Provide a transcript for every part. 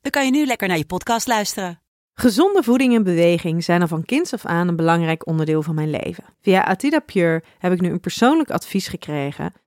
dan kan je nu lekker naar je podcast luisteren. Gezonde voeding en beweging zijn al van kinds af aan een belangrijk onderdeel van mijn leven. Via Atida Pure heb ik nu een persoonlijk advies gekregen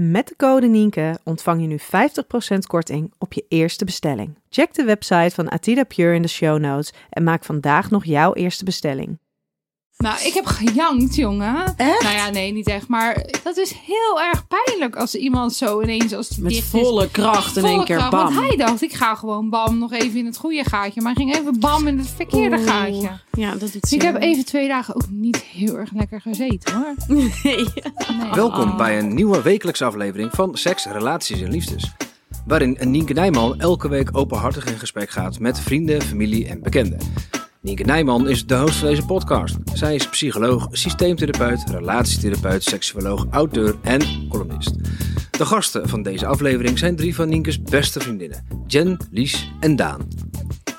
Met de code Nienke ontvang je nu 50% korting op je eerste bestelling. Check de website van Atida Pure in de show notes en maak vandaag nog jouw eerste bestelling. Nou, ik heb gejankt, jongen. Echt? Nou ja, nee, niet echt. Maar dat is heel erg pijnlijk als iemand zo ineens als die Met dicht is, volle kracht in één keer kracht. bam. Want hij dacht, ik ga gewoon bam nog even in het goede gaatje. Maar hij ging even bam in het verkeerde Oeh. gaatje. Ja, dat doet Dus ik heb even twee dagen ook niet heel erg lekker gezeten, hoor. Nee. Nee. Welkom bij een nieuwe wekelijkse aflevering van Seks, Relaties en Liefdes. Waarin Nienke Nijman elke week openhartig in gesprek gaat met vrienden, familie en bekenden. Nienke Nijman is de host van deze podcast. Zij is psycholoog, systeemtherapeut, relatietherapeut, seksuoloog, auteur en columnist. De gasten van deze aflevering zijn drie van Nienkes beste vriendinnen. Jen, Lies en Daan.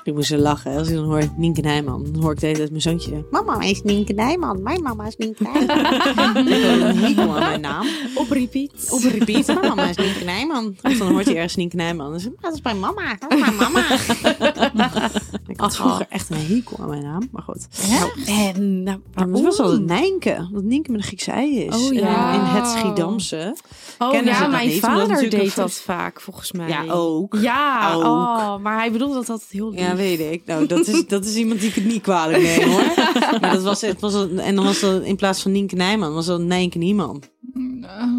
Ik moest zo lachen als ik dan hoor Nienke Nijman. Dan hoor ik de hele tijd mijn zoontje. Mama is Nienke Nijman. Mijn mama is Nienke Nijman. ik heb een hekel aan mijn naam. Op repeat. Op repeat. Mijn mama is Nienke Nijman. Of dan hoort hij ergens Nienke Nijman. Dan zeg ik, dat is mijn mama. Dat is mijn mama. had vroeger echt een hekel aan mijn naam. Maar goed. Nou, en, nou, Maar het was altijd Nijnke. Dat Nienke met een Griekse ei is. Oh, ja. En in het Schiedamse. Oh Kennen ja, dat mijn niet? Omdat vader deed dat vaak, volgens mij. Ja, ook. Ja, Ook. Oh, maar hij bedoelde dat altijd heel lief. Ja, weet ik. Nou, dat is, dat is iemand die ik het niet kwalijk neem, hoor. Maar dat was, het was een- en dan was dat in plaats van Nienke Nijman, was dat Nijnke Nieman.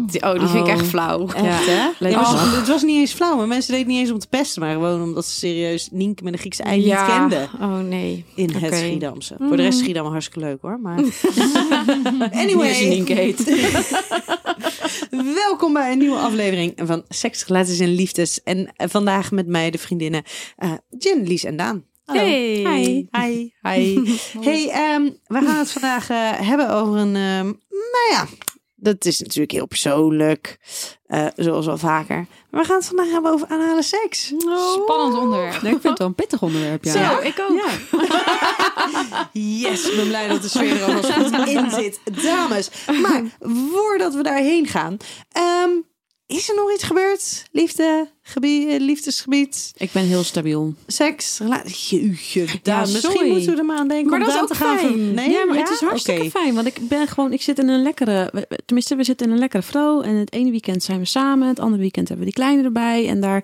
Die- Oh, die vind ik Oh. echt flauw. Echt, hè? Leuk. Ja, Oh. Het was niet eens flauw, maar mensen deden het niet eens om te pesten, maar gewoon omdat ze serieus Nienke met een Griekse ei Ja. niet kenden. Oh nee. In het. Schiedamse. Voor de rest Schiedam hartstikke leuk hoor. Maar... Niet anyway. Nienke heet. Welkom bij een nieuwe aflevering van Seks, Relaties en Liefdes. En eh, vandaag met mij de vriendinnen eh Jen, Lies en Daan. Hallo. Hey. Hi. Hi. Hi. hey, ehm, we gaan het vandaag eh, hebben over een... ehm, nou ja, dat is natuurlijk heel persoonlijk. eh, zoals wel vaker. Maar we gaan het vandaag hebben over anale seks. Spannend onderwerp. Nee, ik vind het wel een pittig onderwerp, ja. Zo, ik ook. Yes, ik ben blij dat de sfeer er alvast goed in zit. Dames, maar voordat we daarheen gaan... ehm, is er nog iets gebeurd? Liefde, gebied, eh, liefdesgebied, Ik ben heel stabiel. seks, relatie. Jeetje, Ja, misschien sorry. moeten we er maar aan denken Maar om dat is ook te gaan. fijn. Nee, ja, maar het is hartstikke fijn. Want ik ben gewoon, ik zit in een lekkere, tenminste, we zitten in een lekkere flow. En het ene weekend zijn we samen, het andere weekend hebben we die kleine erbij. En daar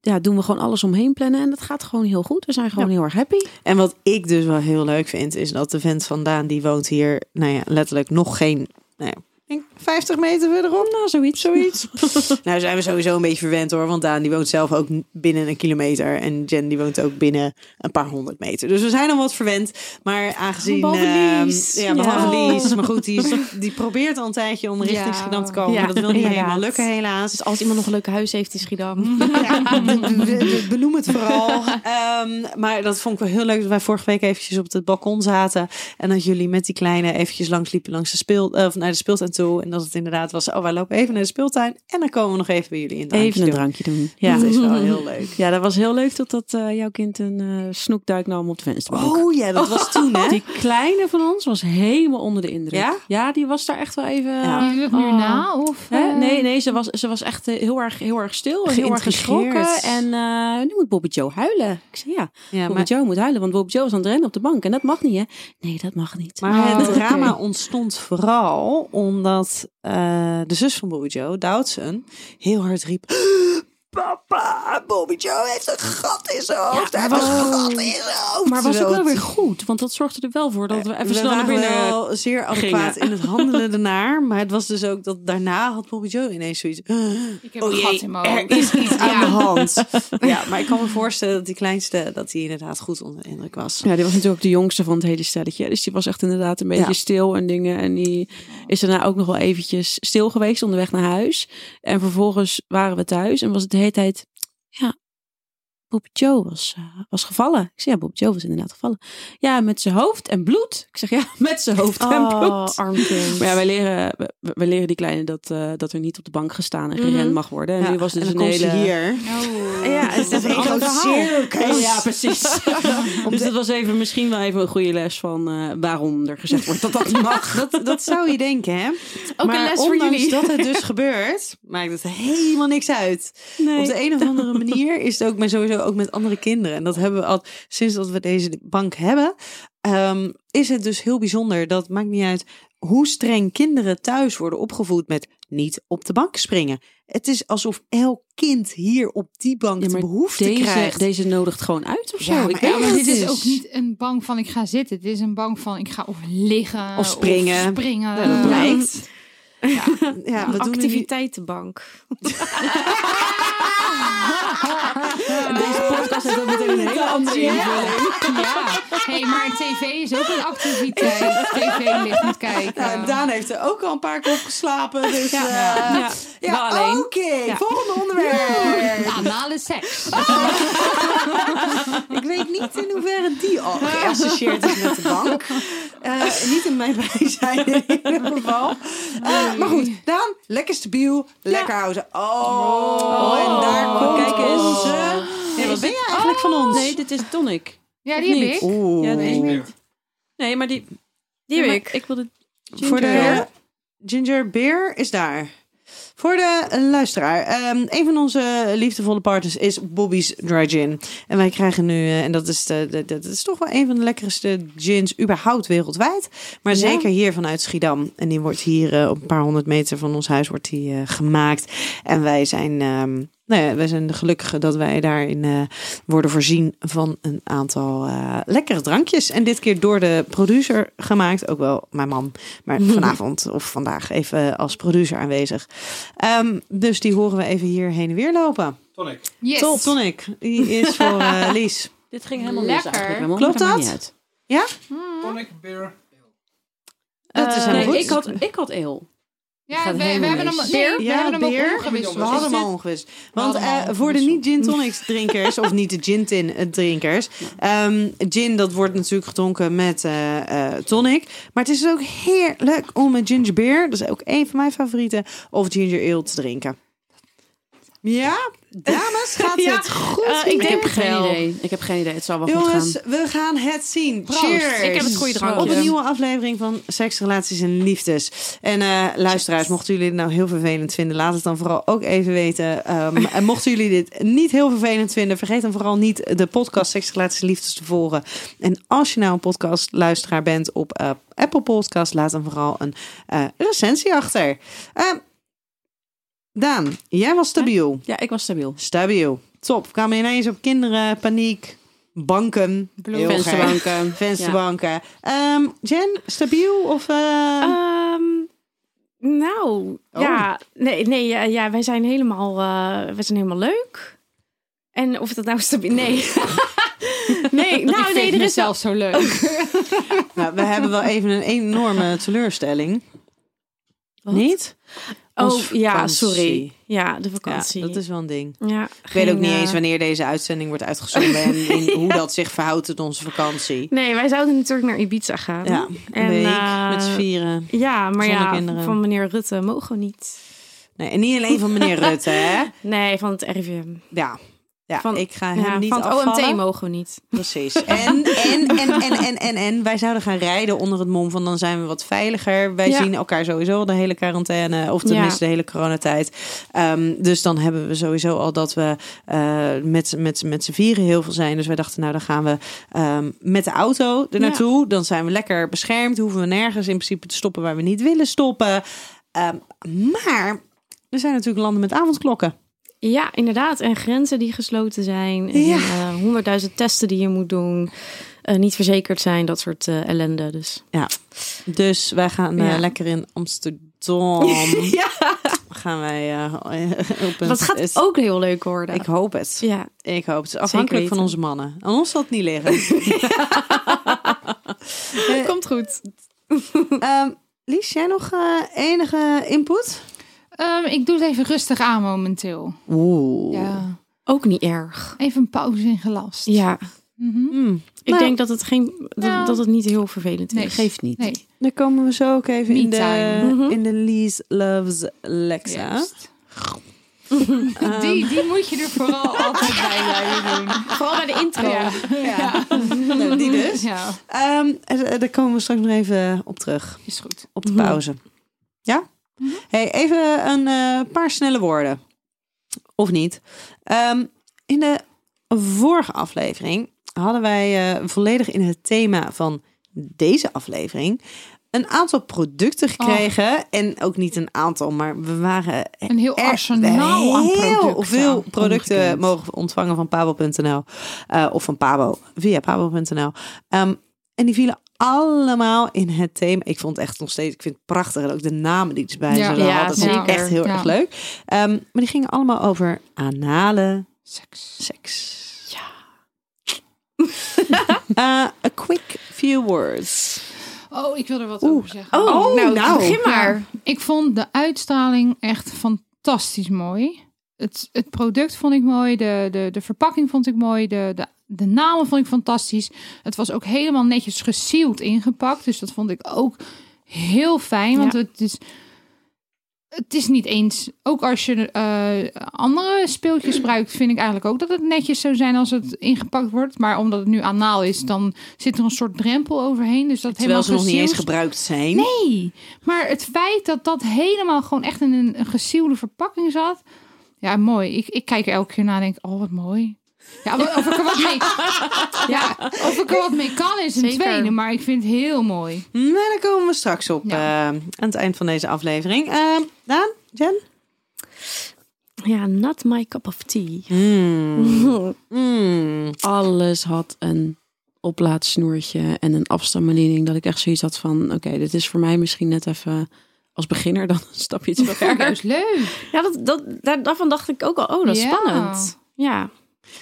ja, doen we gewoon alles omheen plannen. En dat gaat gewoon heel goed. We zijn gewoon heel erg happy. En wat ik dus wel heel leuk vind, is dat de vent van Daan, die woont hier, nou ja, letterlijk nog geen, nou ja, denk 50 meter verderop. Nou, zoiets. Zoiets. nou zijn we sowieso een beetje verwend hoor. Want Daan die woont zelf ook binnen een kilometer. En Jen die woont ook binnen een paar honderd meter. Dus we zijn al wat verwend. Maar aangezien... Behalve ehm, ja, behalve Ja. Lies. Maar goed, die, probeert al een tijdje om richting Ja. Schiedam te komen. Ja, maar dat wil niet helemaal lukken helaas. Dus als iemand nog een leuk huis heeft in Schiedam. Benoem het vooral. Ehm, maar dat vond ik wel heel leuk dat wij vorige week eventjes op het balkon zaten. En dat jullie met die kleine eventjes langs liepen langs de speel, of naar de speeltuin toe. En dat het inderdaad was, oh wij lopen even naar de speeltuin. En dan komen we nog even bij jullie in het Even een doen. drankje doen. Ja, dat is wel heel leuk. Ja, dat was heel leuk totdat eh, jouw kind een eh, snoekduik nam op de vensterbank. Oh ja, dat was toen hè? Die kleine van ons was helemaal onder de indruk. Ja? die was daar echt wel even... Ja. Het Oh. na? Of, Hè? eh, Nee, nee, ze was, ze was echt heel erg, heel erg stil en heel erg geschrokken. En eh, nu moet Bobby Joe huilen. Ik zei ja, Ja, Bobby maar, Joe moet huilen, want Bobby Joe is aan het rennen op de bank. En dat mag niet, hè? Nee, dat mag niet. maar Oh, het drama ontstond vooral omdat eh, de zus van Bobby Joe, Doutzen, heel hard riep... Papa, Bobby Joe heeft een gat in zijn hoofd. hij heeft een gat in zijn hoofd. Maar was ook wel weer goed, want dat zorgde er wel voor dat we even we snel naar binnen wel zeer adequaat gingen. in het handelen daarnaar. Maar het was dus ook dat daarna had Bobby Joe ineens zoiets. Ik heb Oh een jee, gat in mijn er is iets aan Ja. de hand. Ja, maar ik kan me voorstellen dat die kleinste, dat hij inderdaad goed onder de indruk was. Ja, die was natuurlijk ook de jongste van het hele stelletje. Dus die was echt inderdaad een beetje Ja. stil en dingen. En die is daarna ook nog wel eventjes stil geweest onderweg naar huis. En vervolgens waren we thuis en was het de hele tijd... Ja, Bob Joe was, eh, was gevallen. Ik zei, ja, Bob Joe was inderdaad gevallen. Ja, met zijn hoofd en bloed. Ik zeg, ja, met zijn hoofd en Oh, bloed. arm kind. Maar ja, wij leren, wij, wij leren die kleine dat, eh, dat er niet op de bank gestaan en gerend mag worden. En Ja, nu was dus en een hele... hier. Oh. Ja, het is een circus. Ja, precies. dus dat was even misschien wel even een goede les van eh, waarom er gezegd wordt dat dat niet mag. Dat, dat zou je denken, hè? Ook maar een les voor jullie. dat het dus gebeurt, maakt het helemaal niks uit. Nee. Op de een of andere manier is het ook maar sowieso ook met andere kinderen. En dat hebben we al sinds dat we deze bank hebben. ehm, is het dus heel bijzonder. Dat maakt niet uit hoe streng kinderen thuis worden opgevoed met niet op de bank springen. Het is alsof elk kind hier op die bank Ja, de behoefte deze, krijgt. deze nodigt gewoon uit of zo. Ja, ik maar Ja, dit het is is- ook niet een bank van ik ga zitten. Dit is een bank van ik ga of liggen. Of springen. Of springen. Ja, dat blijkt. Ja, activiteitenbank. Deze podcast heeft andere invulling. Ja, hey, maar tv is ook een activiteit. TV ligt niet kijken. Nou, Daan heeft er ook al een paar keer op geslapen. Dus ja, Ja, ja, alleen. oké. Volgende onderwerp. Anale seks. Ik weet niet in hoeverre die al geassocieerd is met de bank. Eh, niet in mijn bijzijn in ieder geval. Eh, maar goed, Daan, lekker stabiel, lekker houden. Oh, en daar komt Kijk eens. Nee, wat ben jij eigenlijk van ons? Nee, dit is tonic. Ja, die heb niet? ik. Oeh. Ja, nee. Nee, maar die... Die heb ik. Ik wilde Voor de ginger. beer is daar. Voor de luisteraar, ehm, een van onze liefdevolle partners is Bobby's Dry Gin. En wij krijgen nu, eh, en dat is, de, de- de- dat is toch wel een van de lekkerste gins überhaupt wereldwijd. Maar zeker hier vanuit Schiedam. En die wordt hier eh, op een paar honderd meter van ons huis wordt die, eh, gemaakt. En wij zijn, ehm, nou ja, wij zijn de gelukkigen dat wij daarin eh, worden voorzien van een aantal eh, lekkere drankjes. En dit keer door de producer gemaakt. Ook wel mijn man. Maar vanavond of vandaag even als producer aanwezig. Ehm, dus die horen we even hier heen en weer lopen. Tonic. Yes. Top, Tonic. Die is voor eh, Lies. Dit ging helemaal Lekker. mis Klopt dat? niet uit. Ja? Tonic, beer. Dat is helemaal Nee, goed. ik had, ik had ale. Ja, we, we hebben hem, nee, we Ja, hebben hem beer. ook omgewisseld. We hadden hem Is al. Want eh, voor de ongewisseld. niet gin tonics drinkers, of niet de gin tin eh, drinkers. ehm, gin, dat wordt natuurlijk gedronken met eh, eh, tonic. Maar het is ook heerlijk om een ginger beer, dat is ook een van mijn favorieten, of ginger ale te drinken. Ja, dames, gaat Ja, het goed? eh, ik heb geen idee. Ik heb geen idee. Het zal wel goed Jongens, gaan. we gaan het zien. Proost. Cheers. Ik heb het goede drankje. Op een nieuwe aflevering van Seks, Relaties en Liefdes. En eh, luisteraars, mochten jullie het nou heel vervelend vinden, laat het dan vooral ook even weten. Ehm, en mochten jullie dit niet heel vervelend vinden, vergeet dan vooral niet de podcast Seks, Relaties en Liefdes te volgen. En als je nou een podcastluisteraar bent op eh, Apple Podcast, laat dan vooral een recensie achter. Daan, jij was stabiel. Ja, ik was stabiel. Stabiel. Top. Kwamen ineens op kinderen, paniek, banken. Heel. Vensterbanken. Vensterbanken. Ehm, Jen, stabiel of... eh, Ehm, nou, Oh. ja, nee, nee ja, ja, wij zijn helemaal, eh, wij zijn helemaal leuk. En of dat nou stabiel, nee. nee, Ik nou vind nee, er is mezelf zo leuk. nou, we hebben wel even een enorme teleurstelling. Niet? Oh Ons ja, vakantie. sorry. Ja, de Ja, vakantie. dat is wel een ding. Ja, Ik weet ook niet eens eh, wanneer deze uitzending wordt uitgezonden en in hoe dat zich verhoudt tot onze vakantie. Nee, wij zouden natuurlijk naar Ibiza gaan. Ja, En, week eh, met z'n vieren. Ja, maar ja, kinderen. van meneer Rutte mogen we niet. Nee, en niet alleen van meneer Rutte, hè? Nee, van het RIVM. Ja, ja Van- ik ga hem Ja, niet van het afvallen. OMT mogen we niet. Precies. En, en, en, en, en, en, en wij zouden gaan rijden onder het mom van dan zijn we wat veiliger. Wij Ja. zien elkaar sowieso al de hele quarantaine, of tenminste de hele coronatijd. Ehm, dus dan hebben we sowieso al dat we eh, met, met, met z'n vieren heel veel zijn. Dus wij dachten, nou dan gaan we ehm, met de auto er naartoe. Dan zijn we lekker beschermd. Hoeven we nergens in principe te stoppen waar we niet willen stoppen. Ehm, maar er zijn natuurlijk landen met avondklokken. Ja, inderdaad. En grenzen die gesloten zijn. En Ja. eh, honderdduizend testen die je moet doen. eh, niet verzekerd zijn, dat soort eh, ellende. Dus Dus wij gaan Ja. lekker in Amsterdam. ja, Gaan wij op een... dat gaat is- ook heel leuk worden. Ik hoop het. Ja, Ik hoop het. Afhankelijk van onze mannen. Aan ons zal het niet liggen. Komt goed. Ehm, Lies, jij nog enige input? Ehm, ik doe het even rustig aan momenteel. Oeh. Ja. Ook niet erg. Even een pauze in gelast. Ja, Mhm. Hmm, ik Nou, denk dat het, geen, dat, Nou. dat het niet heel vervelend is. Nee. geeft niet. Nee, Dan komen we zo ook even in de, Me-time. Mhm. in de Lies Loves Lexa. Die, die moet je er vooral altijd bij blijven doen. Vooral bij de intro. Ja. ja. Nou, die dus. Ja, Ehm, eh, daar komen we straks nog even op terug. is goed. Op de pauze. Ja? Hey, even een eh, paar snelle woorden. Of niet. Ehm, in de vorige aflevering hadden wij eh, volledig in het thema van deze aflevering een aantal producten gekregen. En ook niet een aantal, maar we waren Een heel arsenaal aan heel producten. veel producten Ongekend. mogen ontvangen van pabo.nl. eh, of van Pabo, via pabo.nl. Ehm, en die vielen allemaal in het thema. Ik vond het echt nog steeds, ik vind het prachtig. En ook de namen die erbij Ja. zullen Ja, hadden. Dat vond ik echt heel Ja. erg leuk. Ehm, maar die gingen allemaal over anale Seks. seks. Ja. a quick few words. Oh, ik wil er wat Oeh. over zeggen. Oh, Oh, nou, nou. begin maar. Ik vond de uitstraling echt fantastisch mooi. Het, het product vond ik mooi. De, de, de verpakking vond ik mooi. De, de, de namen vond ik fantastisch. Het was ook helemaal netjes gesealed ingepakt. Dus dat vond ik ook heel fijn. Want Ja. het is... Het is niet eens, ook als je eh, andere speeltjes gebruikt, vind ik eigenlijk ook dat het netjes zou zijn als het ingepakt wordt. Maar omdat het nu anaal is, dan zit er een soort drempel overheen. Dus dat Terwijl ze nog helemaal niet eens gebruikt zijn. Nee, maar het feit dat dat helemaal gewoon echt in een, een gesielde verpakking zat. Ja, mooi. Ik, ik kijk er elke keer naar en denk, oh, wat mooi. Ja, of ik er wat mee, ja, of ik er wat mee kan is een Zeker. tweede, maar ik vind het heel mooi. Maar daar komen we straks op Ja. eh, aan het eind van deze aflevering. Ehm Daan, Jen? Ja, not my cup of tea. Mm. Mm. Alles had een oplaadsnoertje en een afstandsbediening. Dat ik echt zoiets had van, oké, dit is voor mij misschien net even als beginner dan een stapje te Dat ver. juist leuk. Ja, dat, dat, daar, daarvan dacht ik ook al, oh, dat is Ja. spannend. Ja,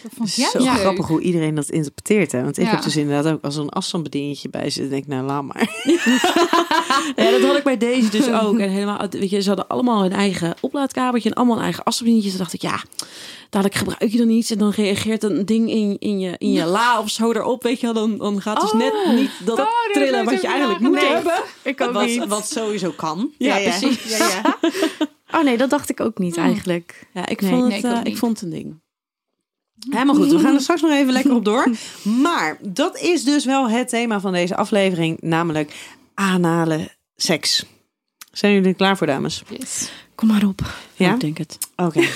Dat vond ik Zo leuk. grappig hoe iedereen dat interpreteert. Hè? Want ik Ja. heb dus inderdaad ook als er een afstandsbedieningetje bij zit, denk ik, nou laat maar. Ja, dat had ik bij deze dus ook. En helemaal, weet je, ze hadden allemaal hun eigen oplaadkabeltje en allemaal een eigen afstandsbedieningje. Toen dacht ik, ja, dadelijk gebruik je dan iets en dan reageert een ding in, in, je, in je la of zo erop, weet je wel. Dan, dan gaat dus net niet dat Oh, trillen wat je eigenlijk moet hebben. ik ook Wat, niet. wat sowieso kan. Ja, precies. Ja, ja. Oh nee, dat dacht ik ook niet eigenlijk. Ja, ik Nee, vond nee, het, ik eh, ik vond het een ding. Helemaal goed, we gaan er straks nog even lekker op door. Maar dat is dus wel het thema van deze aflevering, namelijk anale seks. Zijn jullie er klaar voor, dames? Yes. Kom maar op. Ja? Ik denk het. Oké.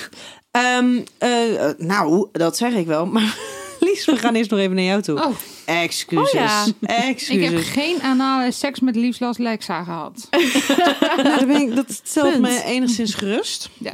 Ehm, eh, eh, nou, dat zeg ik wel. Maar We gaan eerst nog even naar jou toe. Oh, Excuses. Oh ja. ik Excuses. heb geen anale seks met Liefslas Lexa gehad. Nou, daar ben ik, dat stelt Punt. me enigszins gerust. Ja.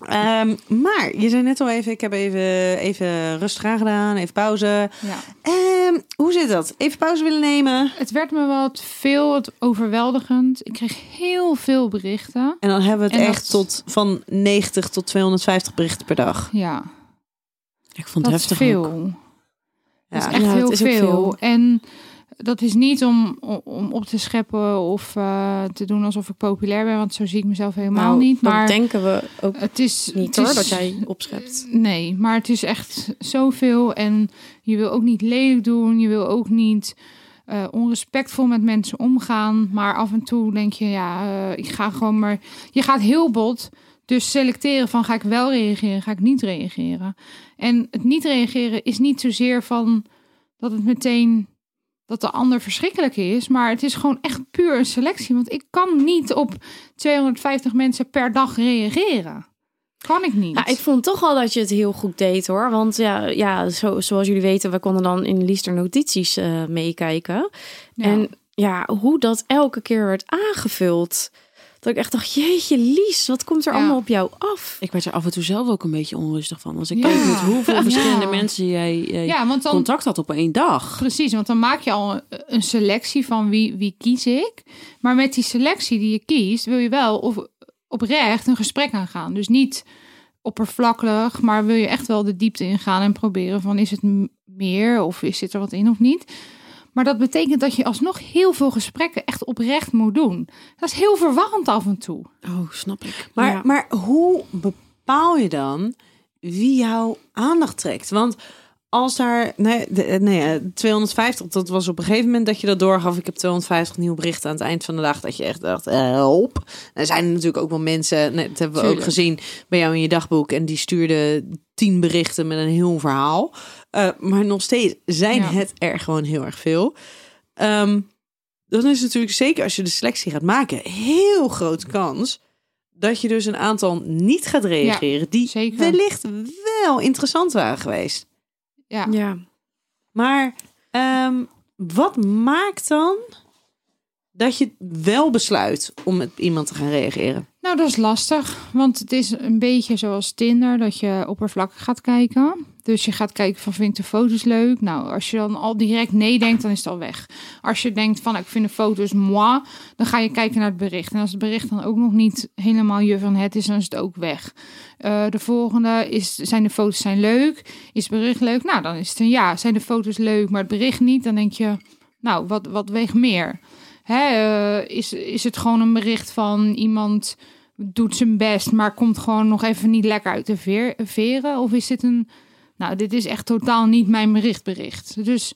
Ehm, maar je zei net al even, ik heb even, even rustig aangedaan, even pauze. ja. Ehm, hoe zit dat? Even pauze willen nemen? Het werd me wat veel wat overweldigend. Ik kreeg heel veel berichten. En dan hebben we het En echt dat- tot van 90 tot 250 berichten per dag. Ja, Ik vond dat het is heftig veel. ook. Dat Ja. is echt Ja, heel het is veel. veel. En dat is niet om, om op te scheppen of eh, te doen alsof ik populair ben, want zo zie ik mezelf helemaal Nou, niet. Maar dat denken we ook het is niet het hoor, is- dat jij opschept. Nee, maar het is echt zoveel. En je wil ook niet lelijk doen. Je wil ook niet eh, onrespectvol met mensen omgaan. Maar af en toe denk je, ja, eh, ik ga gewoon maar. Je gaat heel bot. Dus selecteren van ga ik wel reageren, ga ik niet reageren. En het niet reageren is niet zozeer van dat het meteen dat de ander verschrikkelijk is. Maar het is gewoon echt puur een selectie. Want ik kan niet op 250 mensen per dag reageren. Kan ik niet. Ja, ik vond toch al dat je het heel goed deed hoor. Want ja, ja zo, zoals jullie weten, we konden dan in Liester notities eh, meekijken. Ja. En ja, hoe dat elke keer werd aangevuld. Dat ik echt dacht, jeetje Lies, wat komt er Ja. allemaal op jou af? Ik werd er af en toe zelf ook een beetje onrustig van. Als ik Ja. keek met hoeveel verschillende Ja. mensen jij, jij Ja, want dan, contact had op één dag. Precies, want dan maak je al een- selectie van wie, wie kies ik. Maar met die selectie die je kiest, wil je wel of, oprecht een gesprek aangaan. Dus niet oppervlakkig, maar wil je echt wel de diepte ingaan en proberen van is het meer of is zit er wat in of niet. Maar dat betekent dat je alsnog heel veel gesprekken echt oprecht moet doen. Dat is heel verwarrend af en toe. Oh, snap ik. Maar, Ja. maar hoe bepaal je dan wie jouw aandacht trekt? Want als daar, nee, de, nee, eh, 250, dat was op een gegeven moment dat je dat doorgaf. Ik heb 250 nieuwe berichten aan het eind van de dag. Dat je echt dacht, eh, help. Er zijn er natuurlijk ook wel mensen, nee, dat hebben we ook gezien bij jou in je dagboek. En die stuurden tien berichten met een heel verhaal. Eh, maar nog steeds zijn Ja. het er gewoon heel erg veel. Ehm, dan is het natuurlijk zeker als je de selectie gaat maken, heel grote kans dat je dus een aantal niet gaat reageren die zeker. wellicht wel interessant waren geweest. Ja. Ja. Maar ehm, wat maakt dan dat je wel besluit om met iemand te gaan reageren? Nou, dat is lastig, want het is een beetje zoals Tinder, dat je oppervlakkig gaat kijken. Dus je gaat kijken van, vind de foto's leuk? Nou, als je dan al direct nee denkt, dan is het al weg. Als je denkt van, ik vind de foto's moi, dan ga je kijken naar het bericht. En als het bericht dan ook nog niet helemaal je van het is, dan is het ook weg. Eh, de volgende is, zijn de foto's zijn leuk? Is het bericht leuk? Nou, dan is het een ja. Zijn de foto's leuk, maar het bericht niet? Dan denk je, nou, wat, wat weegt meer? Hè, eh, is, is het gewoon een bericht van iemand doet zijn best, maar komt gewoon nog even niet lekker uit de veer, veren? Of is dit een, nou, dit is echt totaal niet mijn bericht bericht. Dus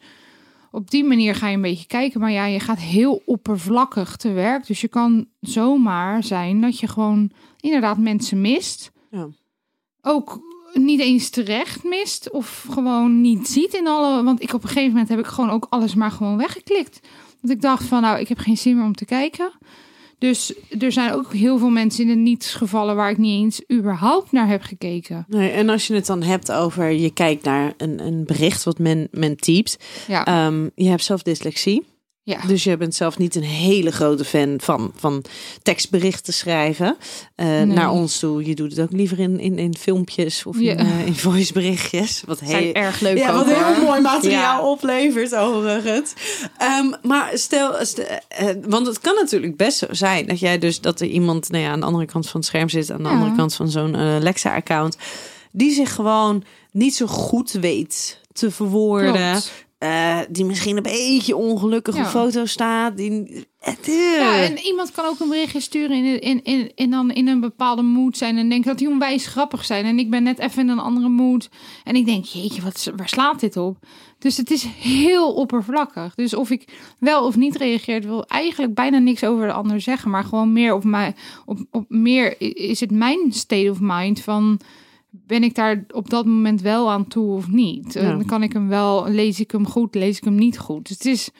op die manier ga je een beetje kijken. Maar ja, je gaat heel oppervlakkig te werk. Dus je kan zomaar zijn dat je gewoon inderdaad mensen mist. Ja. Ook niet eens terecht mist. Of gewoon niet ziet in alle... Want ik op een gegeven moment heb ik gewoon ook alles maar gewoon weggeklikt. Want ik dacht van, nou, ik heb geen zin meer om te kijken. Dus er zijn ook heel veel mensen in het niets gevallen... waar ik niet eens überhaupt naar heb gekeken. Nee, en als je het dan hebt over je kijkt naar een, een bericht wat men, men typt. Ja, Ehm, je hebt zelf dyslexie. Ja. Dus je bent zelf niet een hele grote fan van, van tekstberichten schrijven. Eh, Nee. Naar ons toe. Je doet het ook liever in, in, in filmpjes of in, eh, in voiceberichtjes. Wat heel, erg leuk ja, wat heel mooi materiaal Ja. oplevert overigens. Ehm, maar stel, stel eh, want het kan natuurlijk best zo zijn dat jij dus dat er iemand nou ja, aan de andere kant van het scherm zit, aan de Ja. andere kant van zo'n Lexa-account, die zich gewoon niet zo goed weet te verwoorden. Klopt. Eh, die misschien een beetje ongelukkig Ja. op foto staat. Die, het, Ja, en iemand kan ook een berichtje sturen in, in, in, in, dan in een bepaalde mood zijn. En denken dat die onwijs grappig zijn. En ik ben net even in een andere mood. En ik denk, jeetje, wat, waar slaat dit op? Dus het is heel oppervlakkig. Dus of ik wel of niet reageer, wil eigenlijk bijna niks over de ander zeggen. Maar gewoon meer op mij. Op, op meer is het mijn state of mind van. Ben ik daar op dat moment wel aan toe of niet? Eh, Ja. Dan kan ik hem wel, lees ik hem goed, lees ik hem niet goed. Dus het is,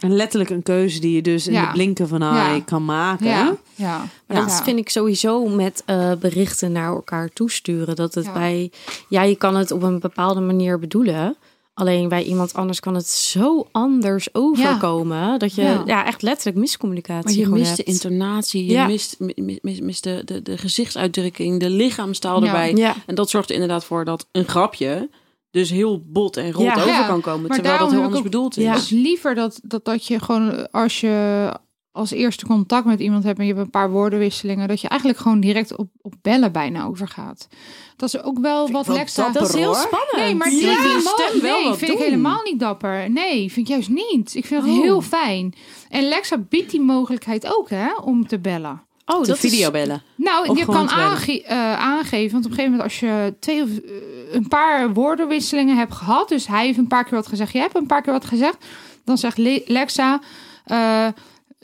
En letterlijk een keuze die je dus in Ja. de blinken van Ja. eye kan maken. ja, ja. Maar dat Ja. vind ik sowieso met eh, berichten naar elkaar toesturen. Dat het Ja. bij, ja, je kan het op een bepaalde manier bedoelen. Alleen bij iemand anders kan het zo anders overkomen. Dat je Ja. ja. echt letterlijk miscommunicatie Maar je mist de hebt. intonatie, je Ja. mist, mi- mi- mis, mist de, de, de gezichtsuitdrukking, de lichaamstaal Ja. erbij. Ja. En dat zorgt er inderdaad voor dat een grapje dus heel bot en rot Ja. over Ja, kan komen. maar Terwijl dat heel anders bedoeld is. Ja. Dus liever dat, dat, dat je gewoon als je als eerste contact met iemand hebt en je hebt een paar woordenwisselingen, dat je eigenlijk gewoon direct op, op bellen bijna overgaat. Dat is ook wel wat Lexa. dapper, Dat is heel spannend. Nee, maar Ja, die stem wel nee, vind ik helemaal niet dapper. Nee, vind ik juist niet. Ik vind het Oh. heel fijn. En Lexa biedt die mogelijkheid ook, hè, om te bellen. Oh, De dat is- videobellen. Nou, Of je kan te aange- eh, aangeven, want op een gegeven moment als je twee of eh, een paar woordenwisselingen hebt gehad, dus hij heeft een paar keer wat gezegd, jij hebt een paar keer wat gezegd, dan zegt Le- Lexa, eh,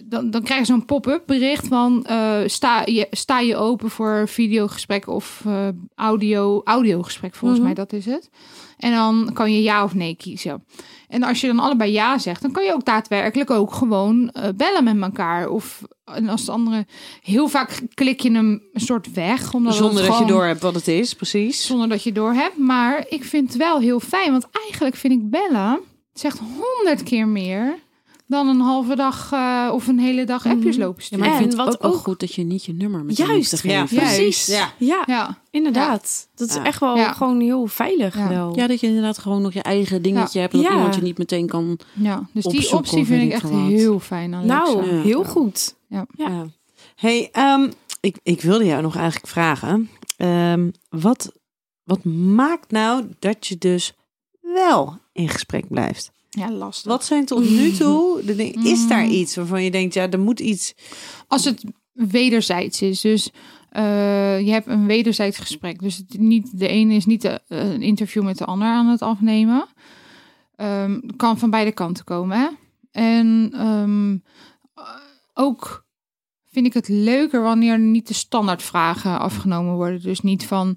dan, dan krijg je zo'n pop-up bericht van eh, sta, je, sta je open voor videogesprek of eh, audio, audiogesprek, volgens Mhm. mij dat is het. En dan kan je ja of nee kiezen. En als je dan allebei ja zegt, dan kan je ook daadwerkelijk ook gewoon eh, bellen met elkaar. Of en als de andere heel vaak klik je hem een soort weg, omdat Zonder dat je door hebt wat het is, precies. zonder dat je door hebt. Maar ik vind het wel heel fijn, want eigenlijk vind ik bellen zegt honderd keer meer dan een halve dag eh, of een hele dag appjes lopen Ja, maar ik En vind het wat ook goed dat je niet je nummer met je Juist, liefde ja, precies. Ja. Ja, Ja, inderdaad. Dat is Ja. echt wel Ja. gewoon heel veilig Ja. wel. Ja, dat je inderdaad gewoon nog je eigen dingetje hebt. En dat Ja. iemand je niet meteen kan... ja. dus die optie vind ik echt wat. heel fijn nou, heel goed. Ja. Hey, ehm, ik, ik wilde jou nog eigenlijk vragen. ehm, wat, wat maakt nou dat je dus wel in gesprek blijft? Ja, lastig. Wat zijn tot nu toe de dingen? Is daar Mm. iets waarvan je denkt, ja, er moet iets. Als het wederzijds is. Dus eh, je hebt een wederzijds gesprek. Dus het niet, de ene is niet de, eh, een interview met de ander aan het afnemen. Ehm, kan van beide kanten komen. Hè? En ehm, eh, ook vind ik het leuker wanneer niet de standaardvragen afgenomen worden. Dus niet van,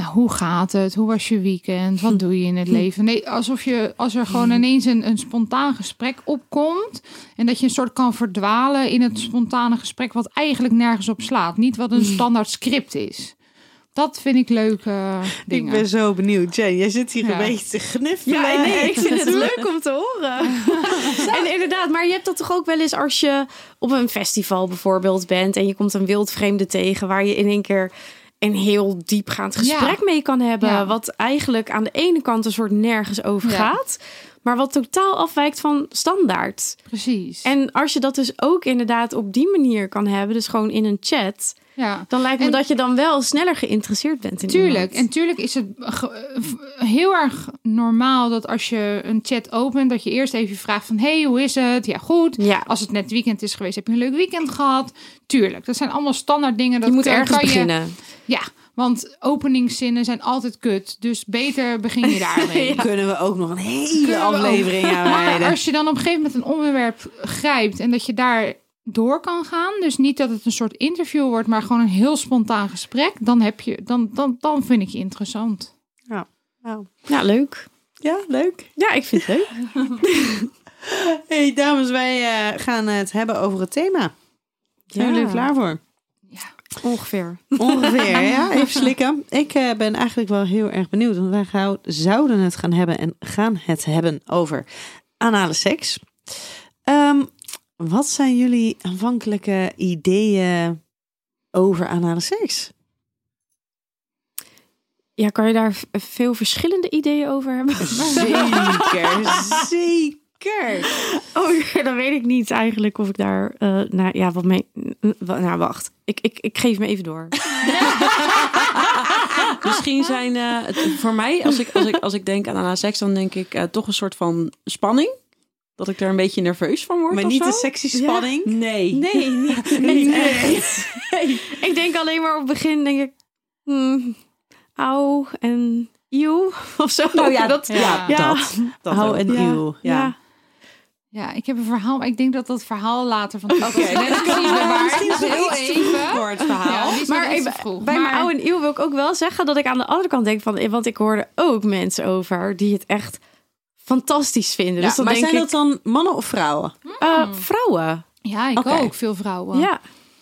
nou, hoe gaat het? Hoe was je weekend? Wat doe je in het leven? Nee, alsof je, als er gewoon ineens een, een spontaan gesprek opkomt. En dat je een soort kan verdwalen in het spontane gesprek, wat eigenlijk nergens op slaat. Niet wat een standaard script is. Dat vind ik leuke dingen. Ik ben zo benieuwd. Jane, jij zit hier Ja. een beetje te gniffelen. Ja, nee, ik vind het leuk om te horen. en inderdaad, maar je hebt dat toch ook wel eens als je op een festival bijvoorbeeld bent en je komt een wildvreemde tegen waar je in één keer een heel diepgaand gesprek Ja. mee kan hebben. Ja. Wat eigenlijk aan de ene kant een soort nergens over Ja. gaat, maar wat totaal afwijkt van standaard. Precies. En als je dat dus ook inderdaad op die manier kan hebben, dus gewoon in een chat, ja. dan lijkt me En- dat je dan wel sneller geïnteresseerd bent in Tuurlijk. iemand. En tuurlijk is het v- heel erg normaal dat als je een chat opent, dat je eerst even vraagt van, hey, hoe is het? Ja, goed. Ja. Als het net weekend is geweest, heb je een leuk weekend gehad? Tuurlijk. Dat zijn allemaal standaard dingen. Dat je moet ergens kan je- beginnen. ja, want openingszinnen zijn altijd kut. Dus beter begin je daarmee. Kunnen we ook nog een hele aflevering aan Maar wijden? als je dan op een gegeven moment een onderwerp grijpt en dat je daar door kan gaan, dus niet dat het een soort interview wordt, maar gewoon een heel spontaan gesprek, dan heb je, dan, dan, dan vind ik je interessant. Ja, leuk. Ja, leuk. Ja, ik vind het leuk. Hey dames, wij eh, gaan het hebben over het thema. Zijn jullie er klaar voor? Ongeveer. Ongeveer, ja. Even slikken. Ik eh, ben eigenlijk wel heel erg benieuwd. Want wij gaan- zouden het gaan hebben en gaan het hebben over anale seks. Ehm, wat zijn jullie aanvankelijke ideeën over anale seks? Ja, kan je daar veel verschillende ideeën over hebben? Zeker, zeker. Oh, ja, dan weet ik niet eigenlijk of ik daar... eh, nou ja, wat mee... Nou, wacht. Ik, ik, ik geef me even door. Misschien zijn eh, het, voor mij, als ik, als, ik, als ik denk aan anale seks, dan denk ik eh, toch een soort van spanning. Dat ik er een beetje nerveus van word Maar of niet de sexy spanning. Nee. Nee, niet, niet echt. Ik denk alleen maar op het begin, denk ik... Hmm, auw en eeuw of zo. Nou ja, dat... Ja. Ja. Dat. dat en Ja. uw. Ja. Ja. Ik heb een verhaal, maar ik denk dat dat verhaal later van. Oké, Okay, misschien bewaard. Misschien is het heel even. vroeg voor het verhaal. Ja, Maar ik- vroeg. Bij maar, mijn oude en eeuw wil ik ook wel zeggen dat ik aan de andere kant denk van... Want ik hoorde ook mensen over die het echt fantastisch vinden. Ja, dus dan maar denk zijn ik... dat dan mannen of vrouwen? eh, vrouwen. Ja, ik ook. Veel vrouwen. Ja.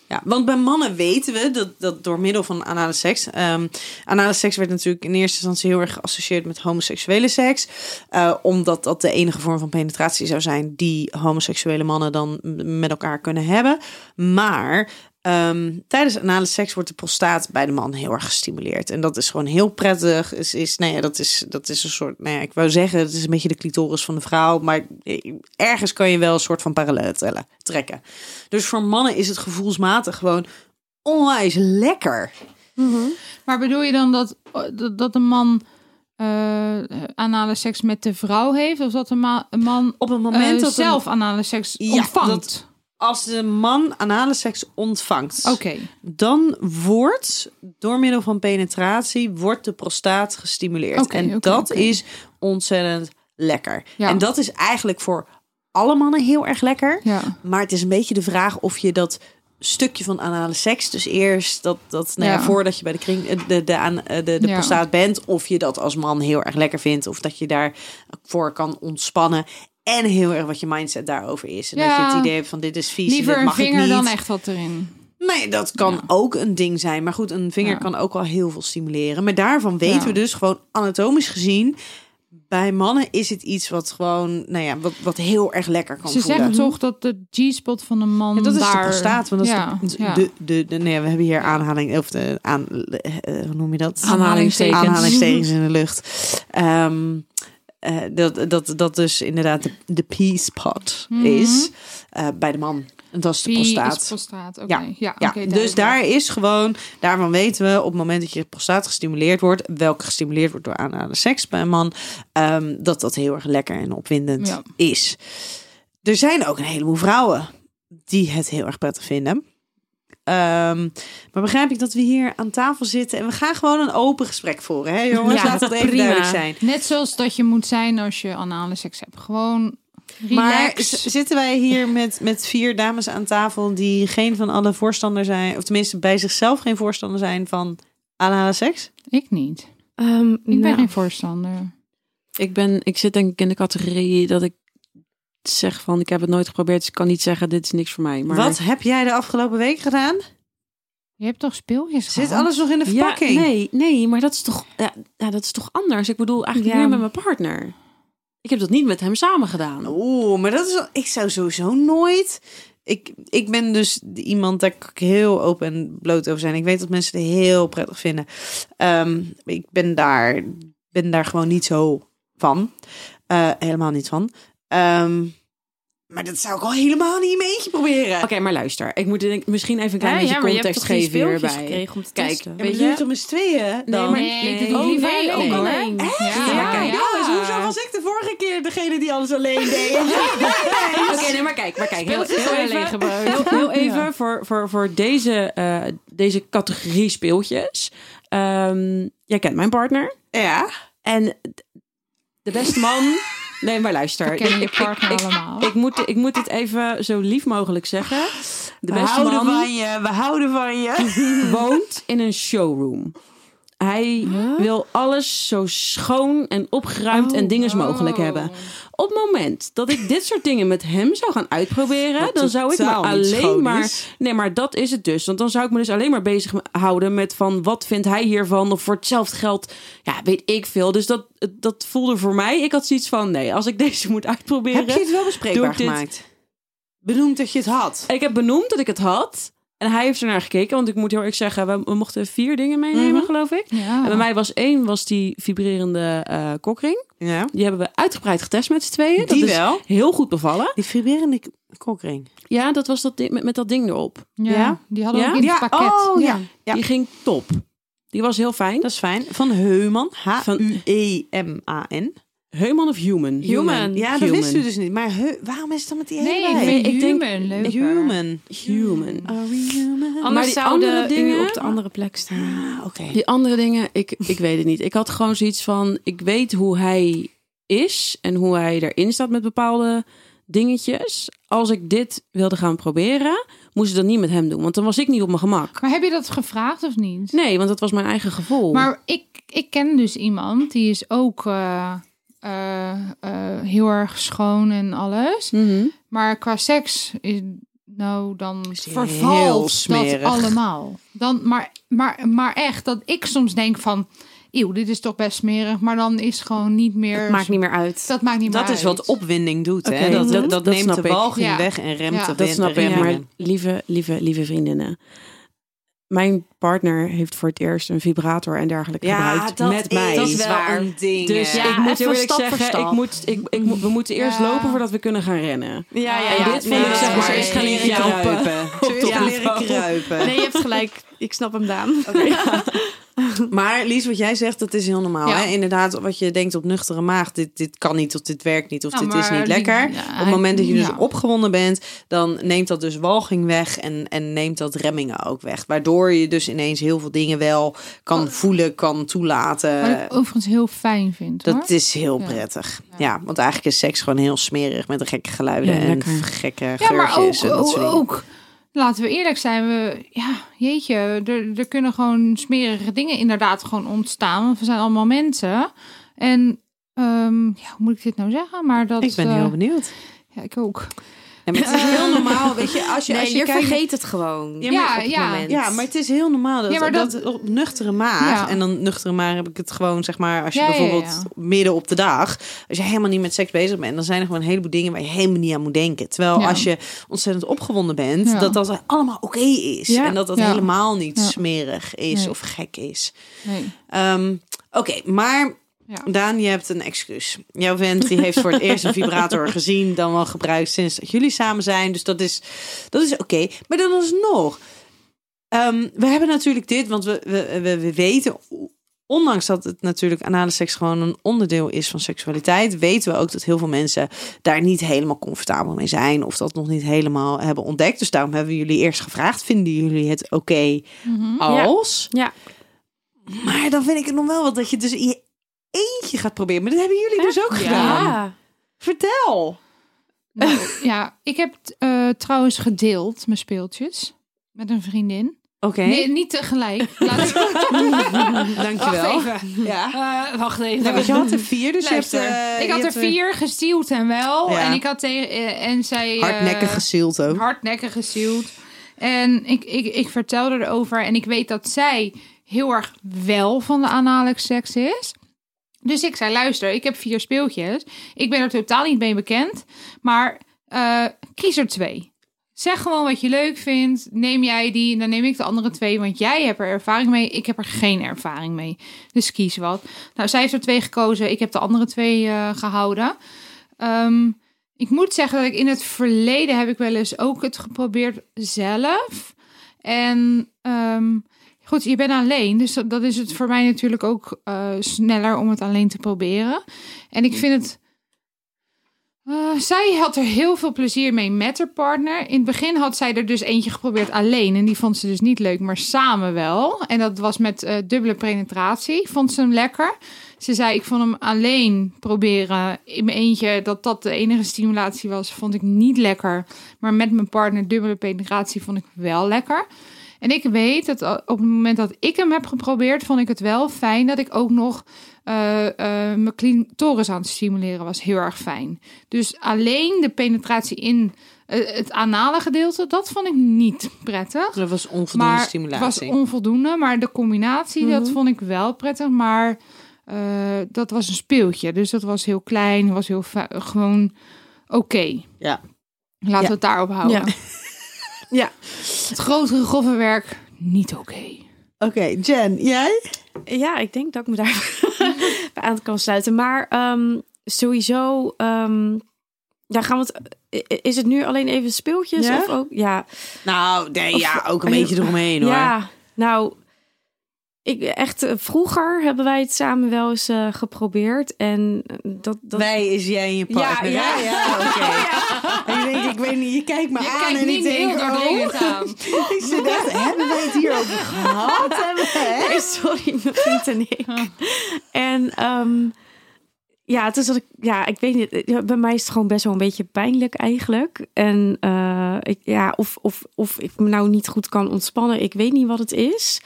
Ja, want bij mannen weten we dat, dat door middel van anale seks. ehm anale seks werd natuurlijk in eerste instantie heel erg geassocieerd met homoseksuele seks. eh, omdat dat de enige vorm van penetratie zou zijn die homoseksuele mannen dan met elkaar kunnen hebben. Maar ehm, tijdens anale seks wordt de prostaat bij de man heel erg gestimuleerd. En dat is gewoon heel prettig. Is, is, nou ja, dat, is, dat is een soort, nou ja, ik wou zeggen, het is een beetje de clitoris van de vrouw. Maar eh, ergens kan je wel een soort van parallel tellen, trekken. Dus voor mannen is het gevoelsmatig gewoon onwijs lekker. Maar bedoel je dan dat, dat, dat een man eh, anale seks met de vrouw heeft? Of dat een, ma- een man Op het eh, moment dat zelf anale seks Ja, ontvangt? dat- als de man anale seks ontvangt, Oké. dan wordt door middel van penetratie wordt de prostaat gestimuleerd. Oké, en oké, dat oké. is ontzettend lekker. Ja. En dat is eigenlijk voor alle mannen heel erg lekker. Ja. Maar het is een beetje de vraag of je dat stukje van anale seks, dus eerst dat, dat nou ja. Ja. voordat je bij de, kring, eh, de, de, aan, de, de Ja. prostaat bent, of je dat als man heel erg lekker vindt, of dat je daarvoor kan ontspannen. En heel erg wat je mindset daarover is. En dat je Ja. het idee hebt van dit is vies, Liever dit een mag ik vinger niet. dan echt wat erin. Nee, dat kan Ja. ook een ding zijn. Maar goed, een vinger Ja. kan ook al heel veel stimuleren. Maar daarvan weten Ja. we dus gewoon anatomisch gezien... bij mannen is het iets wat gewoon, nou ja, wat, wat heel erg lekker kan Ze voelen. zeggen toch dat de G-spot van een man Ja, dat is daar... de prostaat, want dat ja, is de, ja. de, de, de- nee, we hebben hier aanhaling, of de, aan, eh, hoe noem je dat? Aanhalingstekens. Aanhalingstekens in de lucht. Ehm, eh, dat, dat, dat dus inderdaad de, de P-spot Mhm. is eh, bij de man. En dat is de is prostaat. prostaat? Ja, ja, dus daar is gewoon, daarvan weten we op het moment dat je prostaat gestimuleerd wordt, welke gestimuleerd wordt door anale seks bij een man, ehm, dat dat heel erg lekker en opwindend Ja. is. Er zijn ook een heleboel vrouwen die het heel erg prettig vinden. Ehm, maar begrijp ik dat we hier aan tafel zitten en we gaan gewoon een open gesprek voeren, hè jongens? Ja, Laat dat even prima. duidelijk zijn. Net zoals dat je moet zijn als je anale seks hebt. Gewoon Maar relax. zitten wij hier met, met vier dames aan tafel die geen van alle voorstander zijn, of tenminste bij zichzelf geen voorstander zijn van anale seks? Ik niet. Ehm, Ik ben nou, geen voorstander. Ik, ben, ik zit denk ik in de categorie dat ik zeg van ik heb het nooit geprobeerd, dus ik kan niet zeggen dit is niks voor mij. Maar Wat heb jij de afgelopen week gedaan? Je hebt toch speeltjes Zit gehad? alles nog in de ja, verpakking? nee, nee, maar dat is toch ja, ja, dat is toch anders. Ik bedoel eigenlijk Ja. meer met mijn partner. Ik heb dat niet met hem samen gedaan. Oeh, maar dat is ik zou sowieso nooit. Ik, ik ben dus iemand daar kan ik heel open en bloot over zijn. Ik weet dat mensen het heel prettig vinden. Ehm, ik ben daar, ben daar gewoon niet zo van. Eh, helemaal niet van. Ehm, maar dat zou ik al helemaal niet in mijn eentje proberen. Oké, maar luister. Ik moet denk, misschien even een klein Ja, beetje ja, maar je hebt context toch geen geven speeltjes hierbij. gekregen om te Kijk, testen? Ja, weet maar je? het toch met z'n tweeën dan? maar- Nee, Nee. ik doe Oh, liever nee, ook alleen. Ja, Ja, kijk, ja. jongens, hoezo was ik de vorige keer degene die alles alleen deed? Oké, nee, maar kijk, maar kijk. Heel, Speeltjes heel even, heel, heel even Ja. voor, voor, voor deze, eh, deze categorie speeltjes. Ehm, jij kent mijn partner. Ja. En de beste man... Nee, maar luister. We kennen je Ik- ik- partner ik, allemaal. Ik moet, ik moet dit even zo lief mogelijk zeggen. De we houden man van je, we houden van je. woont in een showroom. Hij wil alles zo schoon en opgeruimd en dinges mogelijk Oh. hebben. Op het moment dat ik dit soort dingen met hem zou gaan uitproberen, Wat dan zou ik me alleen maar. Nee, maar dat is het dus. Want dan zou ik me dus alleen maar bezig houden met van wat vindt hij hiervan? Of voor hetzelfde geld, ja, weet ik veel. Dus dat, dat voelde voor mij. Ik had zoiets van: nee, als ik deze moet uitproberen. Heb je het wel bespreekbaar dit- gemaakt? Benoemd dat je het had. Ik heb benoemd dat ik het had. En hij heeft ernaar gekeken. Want ik moet heel erg zeggen, we, we mochten vier dingen meenemen, Mhm. geloof ik. Ja. En bij mij was één was die vibrerende eh kokring. Ja. Die hebben we uitgebreid getest met z'n tweeën. Die dat is wel. heel goed bevallen. Die vibrerende kokring. Ja, dat was dat ding, met, met dat ding erop. ja, Ja? die hadden we Ja? ook in het Ja, pakket. oh ja. Ja. Die ging top. Die was heel fijn. Dat is fijn. Van Heuman. E H-U-E-M-A-N. Heuman of human? Human. Ja, dat Human. wist u dus niet. Maar waarom is het dan met die Nee, hele ik vind Ik denk- human leuker. Human. Human. Are we human? Maar die zouden andere dingen- op de andere plek staan. Ah, Oké. Die andere dingen, ik, ik weet het niet. Ik had gewoon zoiets van, ik weet hoe hij is en hoe hij erin staat met bepaalde dingetjes. Als ik dit wilde gaan proberen, moest ik dat niet met hem doen. Want dan was ik niet op mijn gemak. Maar heb je dat gevraagd of niet? Nee, want dat was mijn eigen gevoel. Maar ik, ik ken dus iemand die is ook eh, eh, eh, heel erg schoon en alles. Mhm. Maar qua seks is nou dan vervalt heel dat smerig. allemaal. Dan, maar, maar, maar echt dat ik soms denk van, eeuw, dit is toch best smerig. Maar dan is gewoon niet meer. Maakt niet meer uit. Dat maakt niet meer Dat is wat opwinding doet. hè? Oké, Dat, dat- dat, dat neemt de walging Ja. weg en remt Ja. de Dat snap ik. Maar lieve, lieve, lieve vriendinnen. Mijn partner heeft voor het eerst een vibrator en dergelijke Ja, gebruikt dat met is mij. dat is wel waar. een ding. Dus? Ja, ik moet heel eerlijk stap voor zeggen, ik stap. moet, ik, ik, moet- we moeten eerst Ja. lopen voordat we kunnen gaan rennen. ja, ja, En ja. dit vind ik, zeg maar, eerst gaan leren ja. kruipen. Eerst Ja. gaan leren kruipen. Nee, je hebt gelijk. Ik snap hem, Daan. Maar Lies, wat jij zegt, dat is heel normaal. Ja. Hè? Inderdaad, wat je denkt op nuchtere maag, dit, dit kan niet of dit werkt niet of Ja, dit is niet die- lekker. ja, op het moment dat je dus opgewonden bent, dan neemt dat dus walging weg en, en neemt dat remmingen ook weg. Waardoor je dus ineens heel veel dingen wel kan voelen, kan toelaten. Wat ik overigens heel fijn vind. hoor. Dat is heel Ja. prettig. Ja. want eigenlijk is seks gewoon heel smerig met gekke geluiden Ja, en gekke Ja, maar ook, en dat soort dingen. ook, laten we eerlijk zijn, we, ja, jeetje, er, er kunnen gewoon smerige dingen inderdaad gewoon ontstaan. Want we zijn allemaal mensen. En, ehm, ja, hoe moet ik dit nou zeggen? Maar dat, Ik ben eh, heel benieuwd. Ja, ik ook. Maar het is heel normaal, weet je, als je, Nee, als je, je, kijkt... vergeet het gewoon. Ja, Ja, maar- op het ja. maar het is heel normaal dat, Ja, maar dat, dat- op nuchtere maag. Ja. En dan nuchtere maag heb ik het gewoon, zeg maar, als je bijvoorbeeld ja. midden op de dag, als je helemaal niet met seks bezig bent, dan zijn er gewoon een heleboel dingen waar je helemaal niet aan moet denken. Terwijl Ja. als je ontzettend opgewonden bent, Ja. dat dat allemaal oké is. Ja. En dat dat Ja. helemaal niet Ja. smerig is Nee. of gek is. Nee. Ehm, oké, maar Ja. Daan, je hebt een excuus. Jouw vent die heeft voor het eerst een vibrator gezien, dan wel gebruikt sinds dat jullie samen zijn. Dus dat is, dat is oké. Maar dan alsnog, ehm, we hebben natuurlijk dit, want we, we, we, we weten, ondanks dat het natuurlijk anale seks gewoon een onderdeel is van seksualiteit, weten we ook dat heel veel mensen daar niet helemaal comfortabel mee zijn of dat nog niet helemaal hebben ontdekt. Dus daarom hebben we jullie eerst gevraagd, vinden jullie het oké Mhm. als? Ja. Maar dan vind ik het nog wel wat dat je dus in je eentje gaat proberen. Maar dat hebben jullie dus ook gedaan. Ja. Vertel. Nou, ja, ik heb eh, trouwens gedeeld mijn speeltjes met een vriendin. Oké. Nee, niet tegelijk. Laat Dankjewel. Wacht even. Ja. Eh, wacht even. Nou, want je had er vier, dus Luister, je hebt... eh, ik had er vier gestuurd en wel. Ja. En ik had tegen eh, en zij eh, Hardnekkig gezield ook. hardnekkig gezield. En ik, ik, ik vertelde erover en ik weet dat zij heel erg wel van de anale seks is. Dus ik zei, luister, ik heb vier speeltjes. Ik ben er totaal niet mee bekend. Maar eh, kies er twee. Zeg gewoon wat je leuk vindt. Neem jij die, dan neem ik de andere twee. Want jij hebt er ervaring mee. Ik heb er geen ervaring mee. Dus kies wat. Nou, zij heeft er twee gekozen. Ik heb de andere twee eh, gehouden. Ehm, ik moet zeggen dat ik in het verleden heb ik wel eens ook het geprobeerd zelf. En ehm, goed, je bent alleen. Dus dat, dat is het voor mij natuurlijk ook eh, sneller om het alleen te proberen. En ik vind het. eh, zij had er heel veel plezier mee met haar partner. In het begin had zij er dus eentje geprobeerd alleen. En die vond ze dus niet leuk, maar samen wel. En dat was met eh, dubbele penetratie. Vond ze hem lekker. Ze zei, ik vond hem alleen proberen in mijn eentje. Dat dat de enige stimulatie was, vond ik niet lekker. Maar met mijn partner dubbele penetratie vond ik wel lekker. En ik weet dat op het moment dat ik hem heb geprobeerd, vond ik het wel fijn dat ik ook nog eh, eh, mijn clitoris aan het stimuleren was. Heel erg fijn. Dus alleen de penetratie in eh, het anale gedeelte, dat vond ik niet prettig. Dat was onvoldoende Maar stimulatie. het was onvoldoende, maar de combinatie, dat Mhm. vond ik wel prettig. Maar eh, dat was een speeltje, dus dat was heel klein, was heel gewoon oké. Ja. Laten Ja. we het daarop houden. Ja. Ja. Het grotere, grove werk, niet oké. Oké, Jen, jij? Ja, ik denk dat ik me daar bij aan kan sluiten. Maar ehm, sowieso, ehm, ja, gaan we het. i- Is het nu alleen even speeltjes Ja? of ook? Ja, Nou, nee, ja, ook een beetje eromheen hoor. ja. Nou, ik echt eh, vroeger hebben wij het samen wel eens eh, geprobeerd en eh, dat dat. Wij is jij en je partner. Ja, hè? ja. oké. En je denkt, ik weet niet, je kijkt me aan en ik denk, oh, aan. ik zit echt, hebben wij het hier over gehad? Hebben we, hè? Nee, sorry, mijn vriend en ik. En ehm, ja, toen zat ik, ja, ik weet niet. ja, Bij mij is het gewoon best wel een beetje pijnlijk eigenlijk. En eh, ik, ja, of, of, of ik me nou niet goed kan ontspannen, ik weet niet wat het is.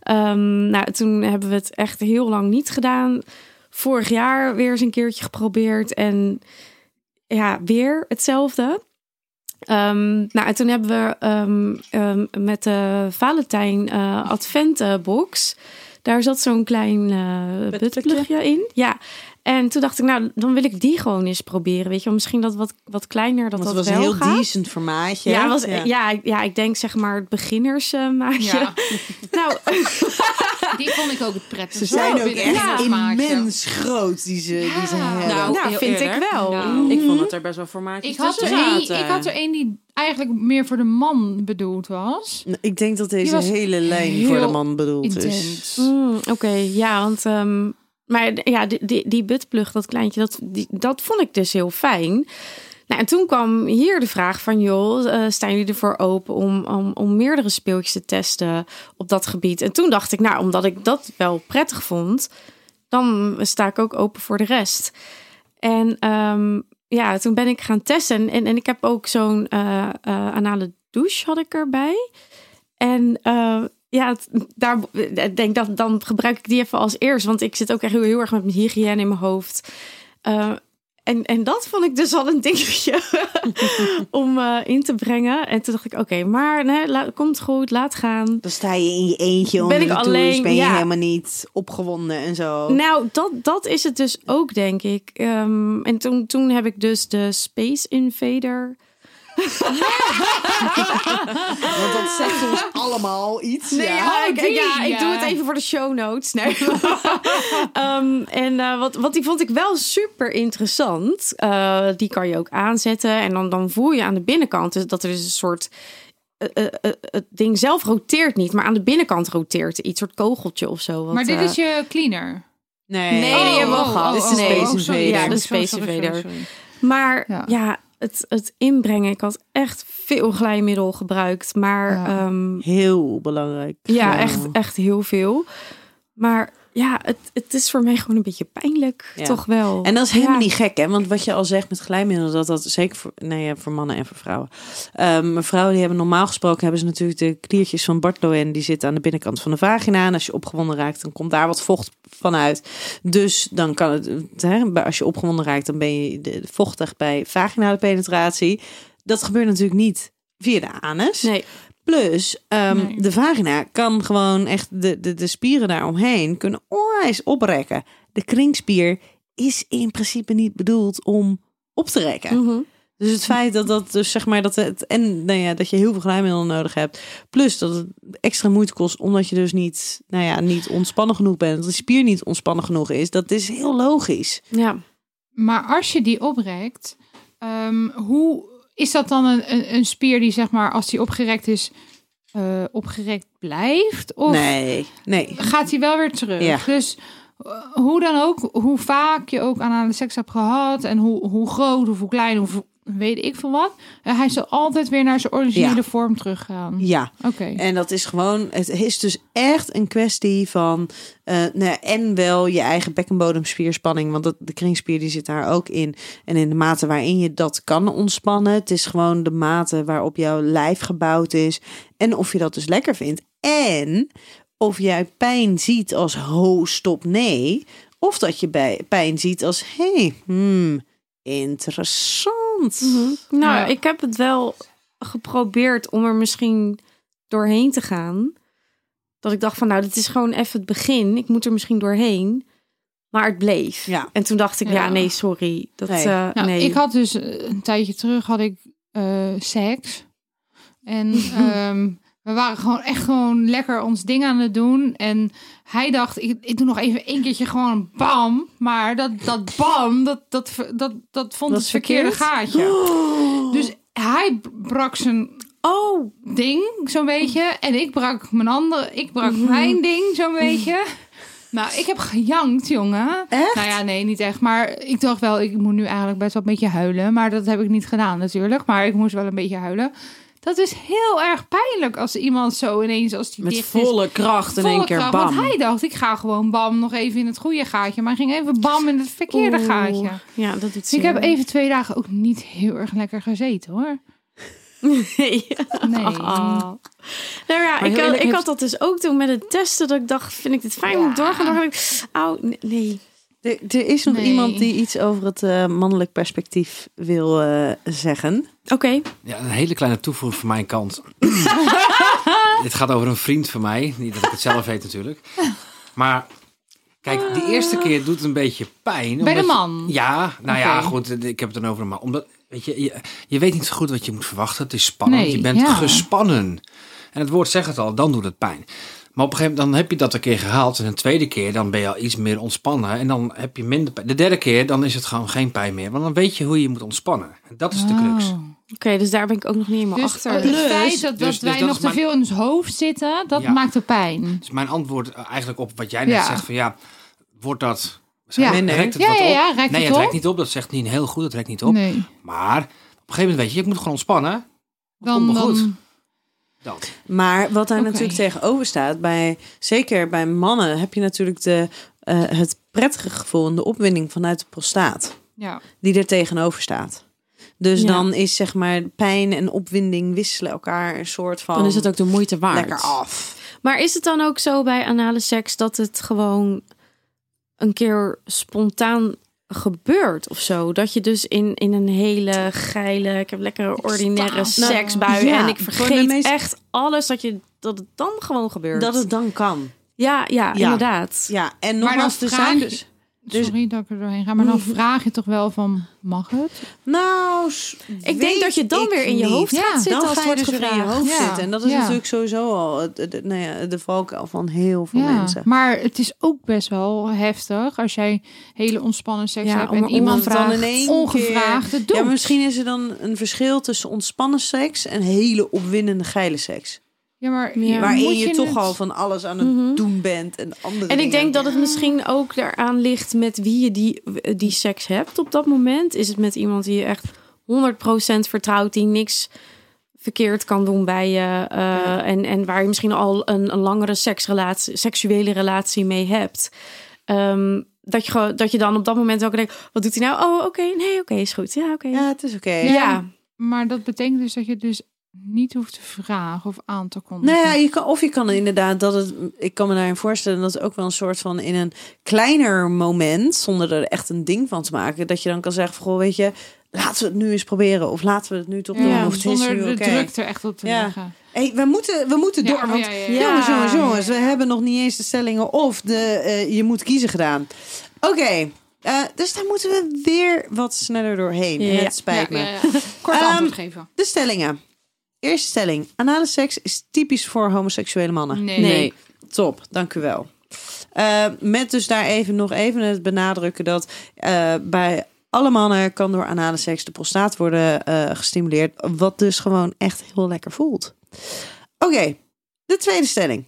Ehm, nou, toen hebben we het echt heel lang niet gedaan. Vorig jaar weer eens een keertje geprobeerd en ja, weer hetzelfde. Ehm, nou, en toen hebben we ehm, met de Valentijn eh Adventbox. Daar zat zo'n klein eh Buttplugje? buttplugje in. Ja. En toen dacht ik, nou, dan wil ik die gewoon eens proberen. Weet je wel, misschien dat wat, wat kleiner, dat Want het dat was een wel heel gaat. decent formaatje. Ja, was, ja. ja. Ja, ik denk zeg maar het beginnersmaatje. Ja, Nou, die vond ik ook het prettigste. Ze zijn ook echt het smaakje. immens groot, die ze, die ze Ja. hebben. Nou, nou heel vind ik wel. Nou, Ik vond het er best wel formaatjes Ik had, er een, ik had er een die eigenlijk meer voor de man bedoeld was. Nou, Ik denk dat deze hele lijn voor de man bedoeld is. Mm, Oké, ja, want... ehm, maar ja, die, die, die buttplug, dat kleintje, dat, dat vond ik dus heel fijn. Nou, en toen kwam hier de vraag van... joh, eh, staan jullie ervoor open om, om, om meerdere speeltjes te testen op dat gebied? En toen dacht ik, nou, omdat ik dat wel prettig vond... dan sta ik ook open voor de rest. En ehm, ja, toen ben ik gaan testen. En, en ik heb ook zo'n eh, anale douche had ik erbij. En ja, daar denk dat dan gebruik ik die even als eerst, want ik zit ook echt heel, heel erg met mijn hygiëne in mijn hoofd. Eh, en, en dat vond ik dus al een dingetje om eh, in te brengen. En toen dacht ik, oké, maar nee, la- komt goed, laat gaan. Dan sta je in je eentje Ben onder ik de alleen, ben je ja. helemaal niet opgewonden en zo. Nou, dat, dat is het dus ook, denk ik. Ehm, en toen, toen heb ik dus de Space Invader. Want dat zegt ons allemaal iets. Nee, ja. ja, ik, ja, doe het even voor de show notes. Nee. Ehm, en eh, wat, wat die vond ik wel super interessant. Eh, die kan je ook aanzetten. En dan, dan voel je aan de binnenkant dus dat er dus een soort. eh, eh, eh, het ding zelf roteert niet, maar aan de binnenkant roteert er iets, soort kogeltje of zo. wat, maar dit is je cleaner. Nee, Nee, die hebben we al gehad. Dit is de. Space Oh. Invader. Ja, de Space Invader. Maar Ja. ja, het, het inbrengen. Ik had echt veel glijmiddel gebruikt. Maar Ja. ja, Heel belangrijk. ja echt, echt heel veel. Maar ja, het, het is voor mij gewoon een beetje pijnlijk. Ja. Toch wel. En dat is helemaal Ja. niet gek, hè? Want wat je al zegt met glijmiddelen, dat dat zeker voor, nee, voor mannen en voor vrouwen. Maar vrouwen die hebben normaal gesproken hebben ze natuurlijk de kliertjes van Bartloen, die zitten aan de binnenkant van de vagina. En als je opgewonden raakt, dan komt daar wat vocht vanuit. Dus dan kan het, hè, als je opgewonden raakt, dan ben je de- vochtig bij vaginale penetratie. Dat gebeurt natuurlijk niet via de anus. Nee. Plus, ehm, Nee. de vagina kan gewoon echt de, de, de spieren daaromheen kunnen onwijs oprekken. De kringspier is in principe niet bedoeld om op te rekken. Mhm. Dus het feit dat dat dus zeg maar dat het en nou ja, dat je heel veel glijmiddel nodig hebt, plus dat het extra moeite kost omdat je dus niet, nou ja, niet ontspannen genoeg bent, dat de spier niet ontspannen genoeg is, dat is heel logisch. Ja. Maar als je die oprekt, ehm, hoe is dat dan een, een, een spier die zeg maar als die opgerekt is, eh, opgerekt blijft? Of nee, nee. gaat hij wel weer terug? Ja. Dus eh, hoe dan ook, hoe vaak je ook aan de seks hebt gehad en hoe, hoe groot of hoe klein of weet ik veel wat, eh, hij zal altijd weer naar zijn originele Ja. vorm teruggaan. Ja, Oké. En dat is gewoon, het is dus echt een kwestie van, eh, nou, en wel je eigen bekkenbodemspierspanning, want dat, de kringspier die zit daar ook in. En in de mate waarin je dat kan ontspannen, het is gewoon de mate waarop jouw lijf gebouwd is. En of je dat dus lekker vindt. En of jij pijn ziet als ho, stop, nee. Of dat je bij pijn ziet als, hey, hmm, interessant. Mhm. Nou, Ja. ik heb het wel geprobeerd om er misschien doorheen te gaan. Dat ik dacht van, nou, dit is gewoon even het begin. Ik moet er misschien doorheen. Maar het bleef. Ja. En toen dacht ik, ja, Ja. nee, sorry. Dat, Nee. eh, Nou, nee. Ik had dus eh, een tijdje terug had ik eh, seks. En ehm, we waren gewoon echt gewoon lekker ons ding aan het doen. En hij dacht, ik, ik doe nog even één keertje gewoon bam. Maar dat, dat bam, dat, dat, dat, dat vond Dat het verkeerde verkeerd? gaatje. Dus hij brak zijn Oh, ding, zo'n beetje. En ik brak mijn andere, ik brak mijn ding, zo'n beetje. Nou, ik heb gejankt, jongen. Echt? Nou ja, nee, niet echt. Maar ik dacht wel, ik moet nu eigenlijk best wel een beetje huilen. Maar dat heb ik niet gedaan natuurlijk. Maar ik moest wel een beetje huilen. Dat is heel erg pijnlijk als iemand zo ineens als die Met is. volle kracht in één keer kracht. bam. Want hij dacht, ik ga gewoon bam nog even in het goede gaatje. Maar ging even bam in het verkeerde Oeh. gaatje. Ja, dat doet zeer. ik heb even twee dagen ook niet heel erg lekker gezeten hoor. Nee. Nee. Ah. Nou ja, ik, had, ik had dat dus ook toen met het testen. Dat ik dacht, vind ik dit fijn Ja. doorgaan? Dan dacht ik, oh, nee. Er, er is nog Nee. iemand die iets over het eh, mannelijk perspectief wil eh, zeggen. Oké. Ja, een hele kleine toevoeging van mijn kant. Dit gaat over een vriend van mij. Niet dat ik het zelf weet natuurlijk. Maar kijk, de eerste keer doet het een beetje pijn. Bij de je- man? ja, nou ja, goed. Ik heb het dan over een man. Omdat, weet je, je, je weet niet zo goed wat je moet verwachten. Het is spannend. Nee, je bent ja. gespannen. En het woord zegt het al, dan doet het pijn. Maar op een gegeven moment dan heb je dat een keer gehaald. En een tweede keer dan ben je al iets meer ontspannen. En dan heb je minder pijn. De derde keer dan is het gewoon geen pijn meer. Want dan weet je hoe je moet ontspannen. En dat is de crux. Oh. Oké, dus daar ben ik ook nog niet helemaal Dus achter. het Plus- feit dat, dus- dat dus wij dat nog te mijn- veel in ons hoofd zitten, dat Ja. maakt de pijn. Dus mijn antwoord eh, eigenlijk op wat jij net Ja. zegt van ja, wordt dat... Ja. Nee, nee. Rekt het Ja, wat ja, op? ja, rekt nee, het het op? rekt niet op. Dat zegt niet heel goed. Het rekt niet op. Nee. Maar op een gegeven moment weet je, ik moet gewoon ontspannen. Dat Dan, komt goed. dan, Dat. Maar wat daar natuurlijk tegenover staat, bij, zeker bij mannen, heb je natuurlijk de, eh, het prettige gevoel en de opwinding vanuit de prostaat, ja. die er tegenover staat. Dus Ja. dan is zeg maar pijn en opwinding wisselen elkaar een soort van Dan is het ook de moeite waard. lekker af. Maar is het dan ook zo bij anale seks dat het gewoon een keer spontaan gebeurt of zo. Dat je dus in, in een hele geile, ik heb lekker ordinaire Nou, seksbui ja, en ik vergeet meest- echt alles dat je dat het dan gewoon gebeurt. Dat het dan kan. ja, ja, Ja. inderdaad. Ja, en nogmaals, er zijn je- dus... dus- Sorry dat ik er doorheen ga, maar dan vraag je toch wel van, mag het? Nou, Ik denk dat je dan weer in je hoofd niet. gaat zitten dan als je wordt dus weer in je gevraagd. hoofd Ja. zitten. En dat is Ja. natuurlijk sowieso al het- het- nou ja, de valkuil van heel veel ja, mensen. maar het is ook best wel heftig als jij hele ontspannen seks Ja, hebt en iemand het dan vraagt in één keer- ongevraagd het doet. Ja, maar misschien is er dan een verschil tussen ontspannen seks en hele opwindende geile seks. Ja, maar Ja. Waarin je, toch het- al van alles aan het Mhm. doen bent en andere En ik dingen. denk dat het misschien ook eraan ligt met wie je die, die seks hebt op dat moment. Is het met iemand die je echt 100% vertrouwt, die niks verkeerd kan doen bij je. eh, en, en waar je misschien al een, een langere seksrelatie, seksuele relatie mee hebt. Ehm, dat, je, dat je dan op dat moment ook denkt, wat doet hij nou? Oh, oké, nee, oké, is goed. Ja, oké. Ja, het is oké. Ja. ja. Maar dat betekent dus dat je dus niet hoeft te vragen of aan te kondigen. Nou ja, je kan, of je kan inderdaad dat het. Ik kan me daarin voorstellen dat het ook wel een soort van in een kleiner moment, zonder er echt een ding van te maken, dat je dan kan zeggen: van, Goh, weet je, laten we het nu eens proberen. Of laten we het nu toch doen. Ja, Of het is zonder nu de druk er echt op te Ja. leggen. Hey, we moeten, we moeten Ja, door. Want ja, ja, ja. jongens, jongens, Ja. jongens, we hebben nog niet eens de stellingen of de eh, je moet kiezen gedaan. Oké, eh, dus daar moeten we weer wat sneller doorheen. Ja. Het spijt Ja, me. ja, ja. Kort Ehm, antwoord geven. De stellingen. Eerste stelling. Anale seks is typisch voor homoseksuele mannen. Nee. Nee. Top, dank u wel. Eh, met dus daar even nog even het benadrukken dat eh, bij alle mannen kan door anale seks de prostaat worden eh, gestimuleerd. Wat dus gewoon echt heel lekker voelt. Oké, de tweede stelling.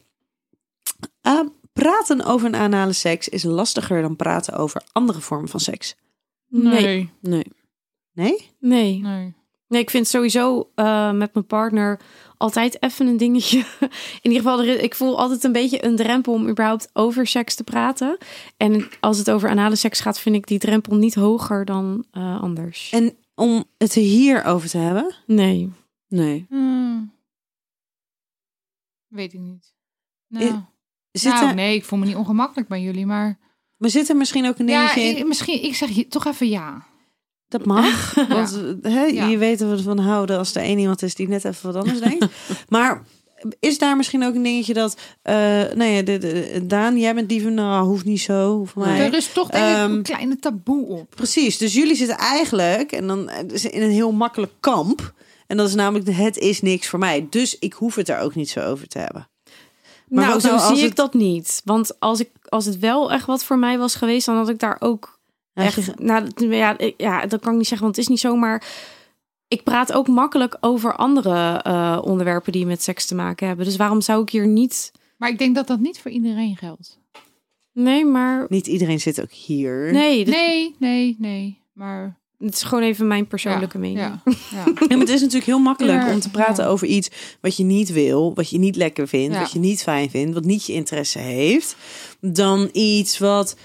Eh, praten over een anale seks is lastiger dan praten over andere vormen van seks. Nee. Nee. Nee. Nee? Nee. Nee. Ik vind sowieso eh, met mijn partner altijd even een dingetje. In ieder geval, ik voel altijd een beetje een drempel om überhaupt over seks te praten. En als het over anale seks gaat, vind ik die drempel niet hoger dan eh, anders. En om het er hier over te hebben? Nee. Nee. Hmm. Weet ik niet. Nou, Eh, Zit nou, er, nee, ik voel me niet ongemakkelijk bij jullie, maar... Maar zit er misschien ook een Ja, dingetje in? ik- misschien, ik zeg je toch even ja. Dat mag. Want hè, Ja. je weet dat we ervan houden als er één iemand is die net even wat anders denkt. Maar is daar misschien ook een dingetje dat... eh nou ja, de, de- Daan, jij bent die van... Nou, hoeft niet zo. Voor mij. Er is toch denk ik Ehm, een kleine taboe op. Precies. Dus jullie zitten eigenlijk... En dan eh, dus in een heel makkelijk kamp. En dat is namelijk... de Het is niks voor mij. Dus ik hoef het er ook niet zo over te hebben. Maar nou, wat zo nou zie ik dat niet. Want als, ik, als het wel echt wat voor mij was geweest, dan had ik daar ook echt... Nou, ja, ja, dat kan ik niet zeggen, want het is niet zo, maar... Ik praat ook makkelijk over andere eh, onderwerpen die met seks te maken hebben. Dus waarom zou ik hier niet... Maar ik denk dat dat niet voor iedereen geldt. Nee, maar... Niet iedereen zit ook hier. Nee, dit, Nee, nee, nee. Maar dit is gewoon even mijn persoonlijke ja, mening. Ja, ja. Ja, maar het is natuurlijk heel makkelijk Ja, om te praten ja. over iets wat je niet wil, wat je niet lekker vindt, Ja. wat je niet fijn vindt, wat niet je interesse heeft, dan iets wat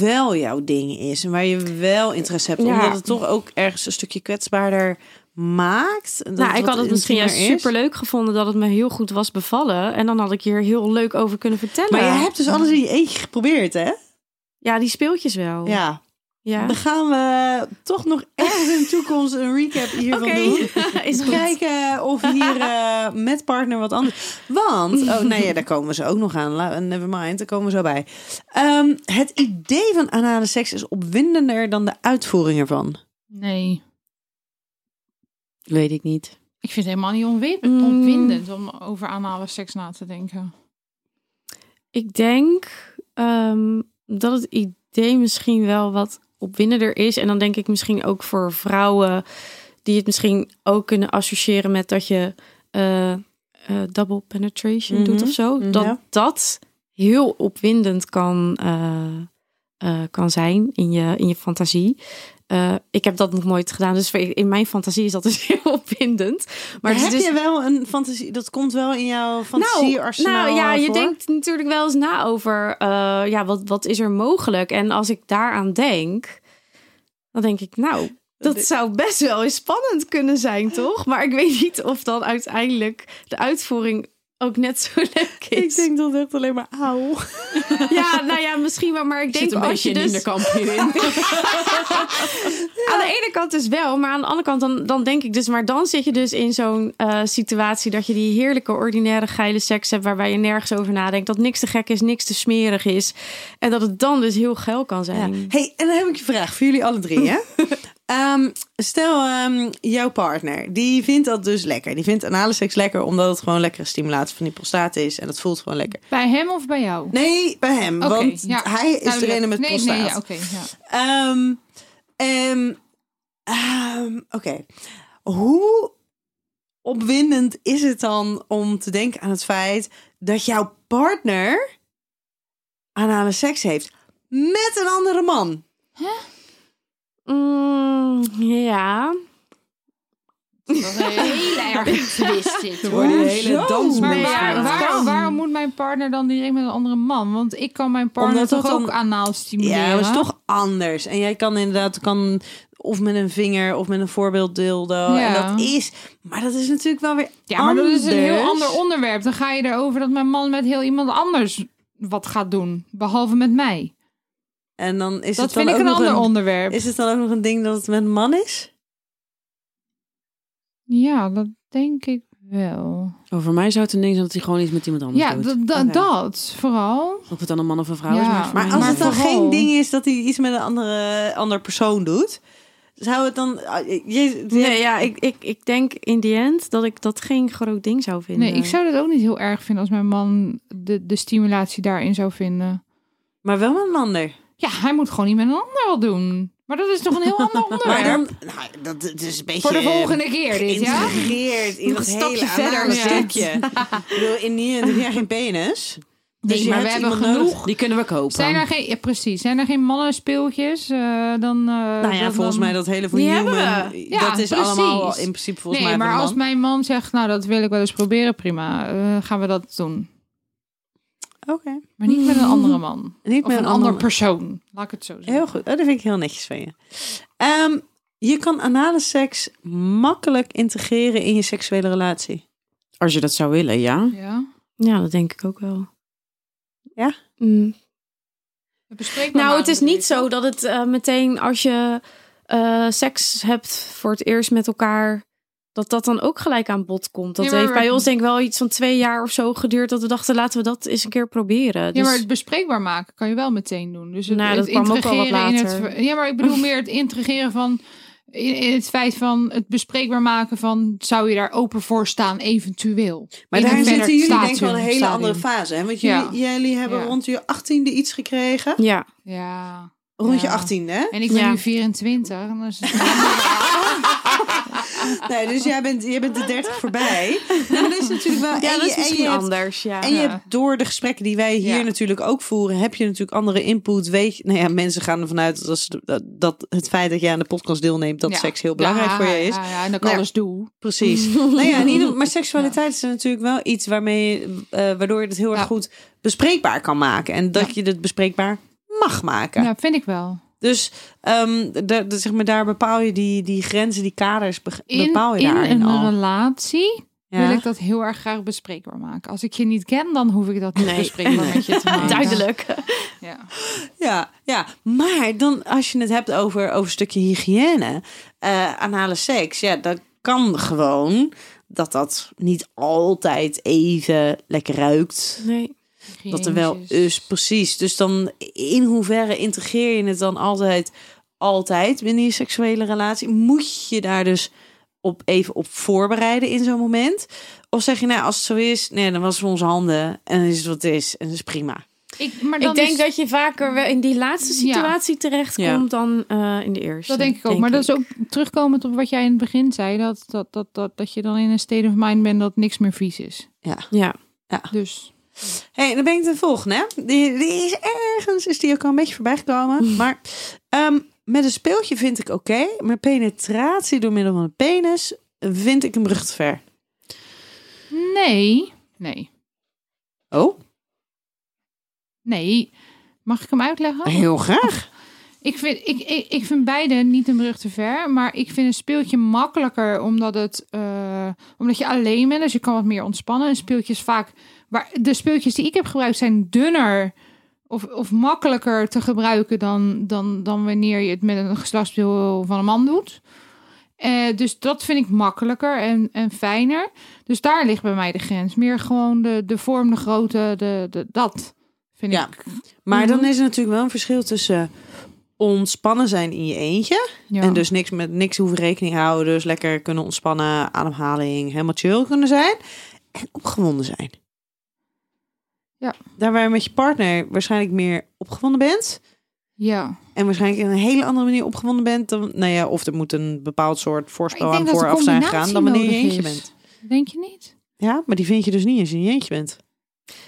wel jouw ding is en waar je wel interesse hebt, Ja. omdat het toch ook ergens een stukje kwetsbaarder maakt. Nou, ik had het misschien juist super leuk gevonden dat het me heel goed was bevallen. En dan had ik hier heel leuk over kunnen vertellen. Maar je hebt dus alles in je eentje geprobeerd, hè? Ja, die speeltjes wel. Ja. Ja. Dan gaan we toch nog ergens in de toekomst een recap hiervan Oké. doen. Is goed. Kijken of hier eh, met partner wat anders. Want, oh nee, ja, daar komen we zo ook nog aan. Never mind, daar komen we zo bij. Ehm, het idee van anale seks is opwindender dan de uitvoering ervan. Nee. Weet ik niet. Ik vind het helemaal niet onwi- Mm. opwindend om over anale seks na te denken. Ik denk ehm, dat het idee misschien wel wat opwindender is. En dan denk ik misschien ook voor vrouwen die het misschien ook kunnen associëren met dat je eh, eh, double penetration doet Mhm. of zo. Dat Ja. dat heel opwindend kan, eh, kan zijn in je, in je fantasie. Eh, ik heb dat nog nooit gedaan, dus in mijn fantasie is dat dus heel opwindend. Maar is heb dus- je wel een fantasie? Dat komt wel in jouw fantasiearsenaal nou ja, je denkt natuurlijk wel eens na over, eh, ja, wat, wat is er mogelijk? En als ik daaraan denk, dan denk ik, nou, dat zou best wel eens spannend kunnen zijn, toch? Maar ik weet niet of dan uiteindelijk de uitvoering ook net zo leuk is. Ik denk dat het echt alleen maar auw. Ja, nou ja, misschien wel. Maar ik denk een als je beetje in dus... de hierin. Aan de ene kant dus wel, maar aan de andere kant dan, dan denk ik dus... Maar dan zit je dus in zo'n eh, situatie dat je die heerlijke, ordinaire, geile seks hebt... waarbij je nergens over nadenkt, dat niks te gek is, niks te smerig is. En dat het dan dus heel geil kan Ja. zijn. Hey, en dan heb ik een vraag voor jullie alle drie, hè? Ehm, stel, ehm, jouw partner, die vindt dat dus lekker. Die vindt anale seks lekker omdat het gewoon lekkere stimulatie van die prostaat is. En dat voelt gewoon lekker. Bij hem of bij jou? Nee, bij hem. Want ja. hij is Duidelijk. degene met nee, prostaat. Nee, ja, oké. ja. Ehm, Oké. Hoe opwindend is het dan om te denken aan het feit dat jouw partner anale seks heeft met een andere man? Mm, ja. Dat is een hele erg twist dit. Er hele Maar waar- waarom, waarom moet mijn partner dan direct met een andere man? Want ik kan mijn partner Omdat toch dan- ook anaal stimuleren? Ja, dat is toch anders. En jij kan inderdaad kan of met een vinger of met een voorbeelddildo. Ja. En dat is, maar dat is natuurlijk wel weer Ja, maar dat is een heel ander onderwerp. Dan ga je erover dat mijn man met heel iemand anders wat gaat doen. Behalve met mij. En dan is Dat het dan vind ik ook een ander een, onderwerp. Is het dan ook nog een ding dat het met een man is? Ja, dat denk ik wel. Over mij zou het een ding zijn dat hij gewoon iets met iemand anders Ja, doet. dat- dat- vooral. Of het dan een man of een vrouw Ja, is. Maar, maar als maar het dan vooral- geen ding is dat hij iets met een andere, andere persoon doet. Zou het dan... ah, Je, je- Nee, ja, ik, ik, ik denk in die end dat ik dat geen groot ding zou vinden. Nee, ik zou dat ook niet heel erg vinden als mijn man de, de stimulatie daarin zou vinden. Maar wel met een ander. Ja, hij moet gewoon niet met een ander wat doen. Maar dat is toch een heel ander onderwerp. Maar dan... Nou, dat, dat is een beetje... Voor de volgende keer dit, ja? geïntegreerd in dat een hele stapje verder, stukje. ik bedoel, in die heb jij geen penis. Nee, Dus je maar we hebben nodig. genoeg. Die kunnen we kopen. Zijn er geen, ja, precies. Zijn er geen mannenspeeltjes? eh dan, eh, nou ja, dan- volgens dan- mij dat hele van Die Human, hebben Ja, dat is precies. allemaal in principe volgens nee, mij maar als man. mijn man zegt, nou dat wil ik wel eens proberen, prima. eh, gaan we dat doen. Oké. Maar niet met een andere man. Niet Of met een een ander persoon. Laat ik het zo zeggen. Heel goed. Oh, dat vind ik heel netjes van je. Ehm, je kan anale seks makkelijk integreren in je seksuele relatie. Als je dat zou willen, ja. Ja. Ja, dat denk ik ook wel. Ja? Mm. Nou, het is niet zo dat het eh, meteen als je eh, seks hebt voor het eerst met elkaar, dat dat dan ook gelijk aan bod komt. Dat maar- heeft bij ons denk ik wel iets van twee jaar of zo geduurd dat we dachten laten we dat eens een keer proberen. Ja, Dus, maar het bespreekbaar maken kan je wel meteen doen. Dus het, Nou, dat het kwam ook wel wat in later. het. Ja, maar ik bedoel meer het integreren van. In, in het feit van het bespreekbaar maken van. Zou je daar open voor staan, eventueel? Maar daar zitten jullie denk ik wel een hele stadium. andere fase. Hè? Want jullie, Ja. jullie hebben Ja. rond je 18e iets gekregen. ja. Ja. Rond je Ja. 18e, hè? En ik ben Ja. nu 24. en Dus Nee, dus jij bent, jij bent de 30 voorbij. Maar dat is natuurlijk wel... ja, en dat hebt- anders. Ja. En je hebt door de gesprekken die wij hier Ja. natuurlijk ook voeren, heb je natuurlijk andere input. Weet je, nou ja, mensen gaan ervan uit dat, dat, het feit dat je aan de podcast deelneemt, dat Ja. seks heel belangrijk voor je is. Ja, ja, en dat ik Nou alles doe. Precies. nou ja, in ieder, maar seksualiteit is natuurlijk wel iets waarmee, eh, waardoor je het heel erg goed bespreekbaar kan maken. En dat je het bespreekbaar mag maken. Ja, vind ik wel. Dus ehm, de, de- zeg maar, daar bepaal je die, die grenzen, die kaders, be- In, bepaal je in daarin een al. relatie Ja. wil ik dat heel erg graag bespreekbaar maken. Als ik je niet ken, dan hoef ik dat niet Nee. bespreekbaar met je te maken. Duidelijk. Ja. Ja, ja, maar dan als je het hebt over, over een stukje hygiëne, eh anale seks, ja, dat kan gewoon dat dat niet altijd even lekker ruikt. Nee. Dat er wel is, precies. Dus dan in hoeverre integreer je het dan altijd, altijd binnen je seksuele relatie? Moet je daar dus op even op voorbereiden in zo'n moment? Of zeg je, nou, als het zo is, nee, dan wassen we onze handen en dan is het wat het is en dat is prima. Ik, maar dan Ik denk is, dat je vaker wel in die laatste situatie terechtkomt dan eh, in de eerste. dat denk ik ook. maar dat is ook terugkomend op wat jij in het begin zei. Dat, dat, dat, dat, dat je dan in een state of mind bent dat niks meer vies is. Ja. Dus hey, dan ben ik de volgende. Hè? Die, die is ergens, is die ook al een beetje voorbij gekomen. Maar ehm, met een speeltje vind ik oké. maar penetratie door middel van een penis vind ik een brug te ver. nee. Nee. Oh, Nee. Mag ik hem uitleggen? heel graag. Ik vind, ik, ik, ik vind beide niet een brug te ver. Maar ik vind een speeltje makkelijker omdat het eh, omdat je alleen bent, dus je kan wat meer ontspannen. En speeltjes vaak, waar de speeltjes die ik heb gebruikt zijn dunner of, of makkelijker te gebruiken dan, dan, dan wanneer je het met een geslachtsdeel van een man doet. Eh, dus dat vind ik makkelijker en, en fijner. Dus daar ligt bij mij de grens. Meer gewoon de, de vorm, de grootte, de, de, dat vind Ja. ik. Maar dan Mhm. is er natuurlijk wel een verschil tussen ontspannen zijn in je eentje. Ja. En dus niks met niks hoeven rekening houden. Dus lekker kunnen ontspannen, ademhaling, helemaal chill kunnen zijn. En opgewonden zijn. Ja. Daar waar je met je partner waarschijnlijk meer opgewonden bent. ja. En waarschijnlijk in een hele andere manier opgewonden bent. Dan, nou ja, of er moet een bepaald soort voorspel aan vooraf zijn gegaan. Dan wanneer je eentje is. bent. Denk je niet? Ja, maar die vind je dus niet als je in je eentje bent.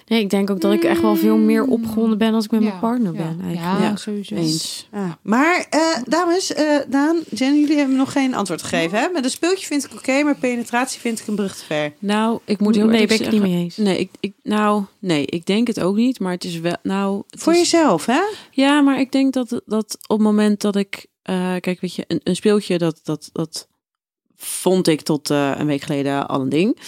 Nee, ik denk ook dat ik echt wel veel meer opgewonden ben als ik met Ja, mijn partner ja. ben. Eigenlijk. Ja, Ja. sowieso. Eens. Ja. Maar eh, dames, eh, Daan, Jen, jullie hebben nog geen antwoord gegeven. Hè? Met een speeltje vind ik oké, maar penetratie vind ik een brug te ver. Nou, ik moet heel nee, eerlijk ben ik het niet mee eens. Nee, ik, ik, nou, nee, ik denk het ook niet. Maar het is wel... Nou, het Voor is- jezelf, hè? Ja, maar ik denk dat, dat op het moment dat ik... eh, kijk, weet je, een, een speeltje, dat, dat, dat vond ik tot eh, een week geleden al een ding.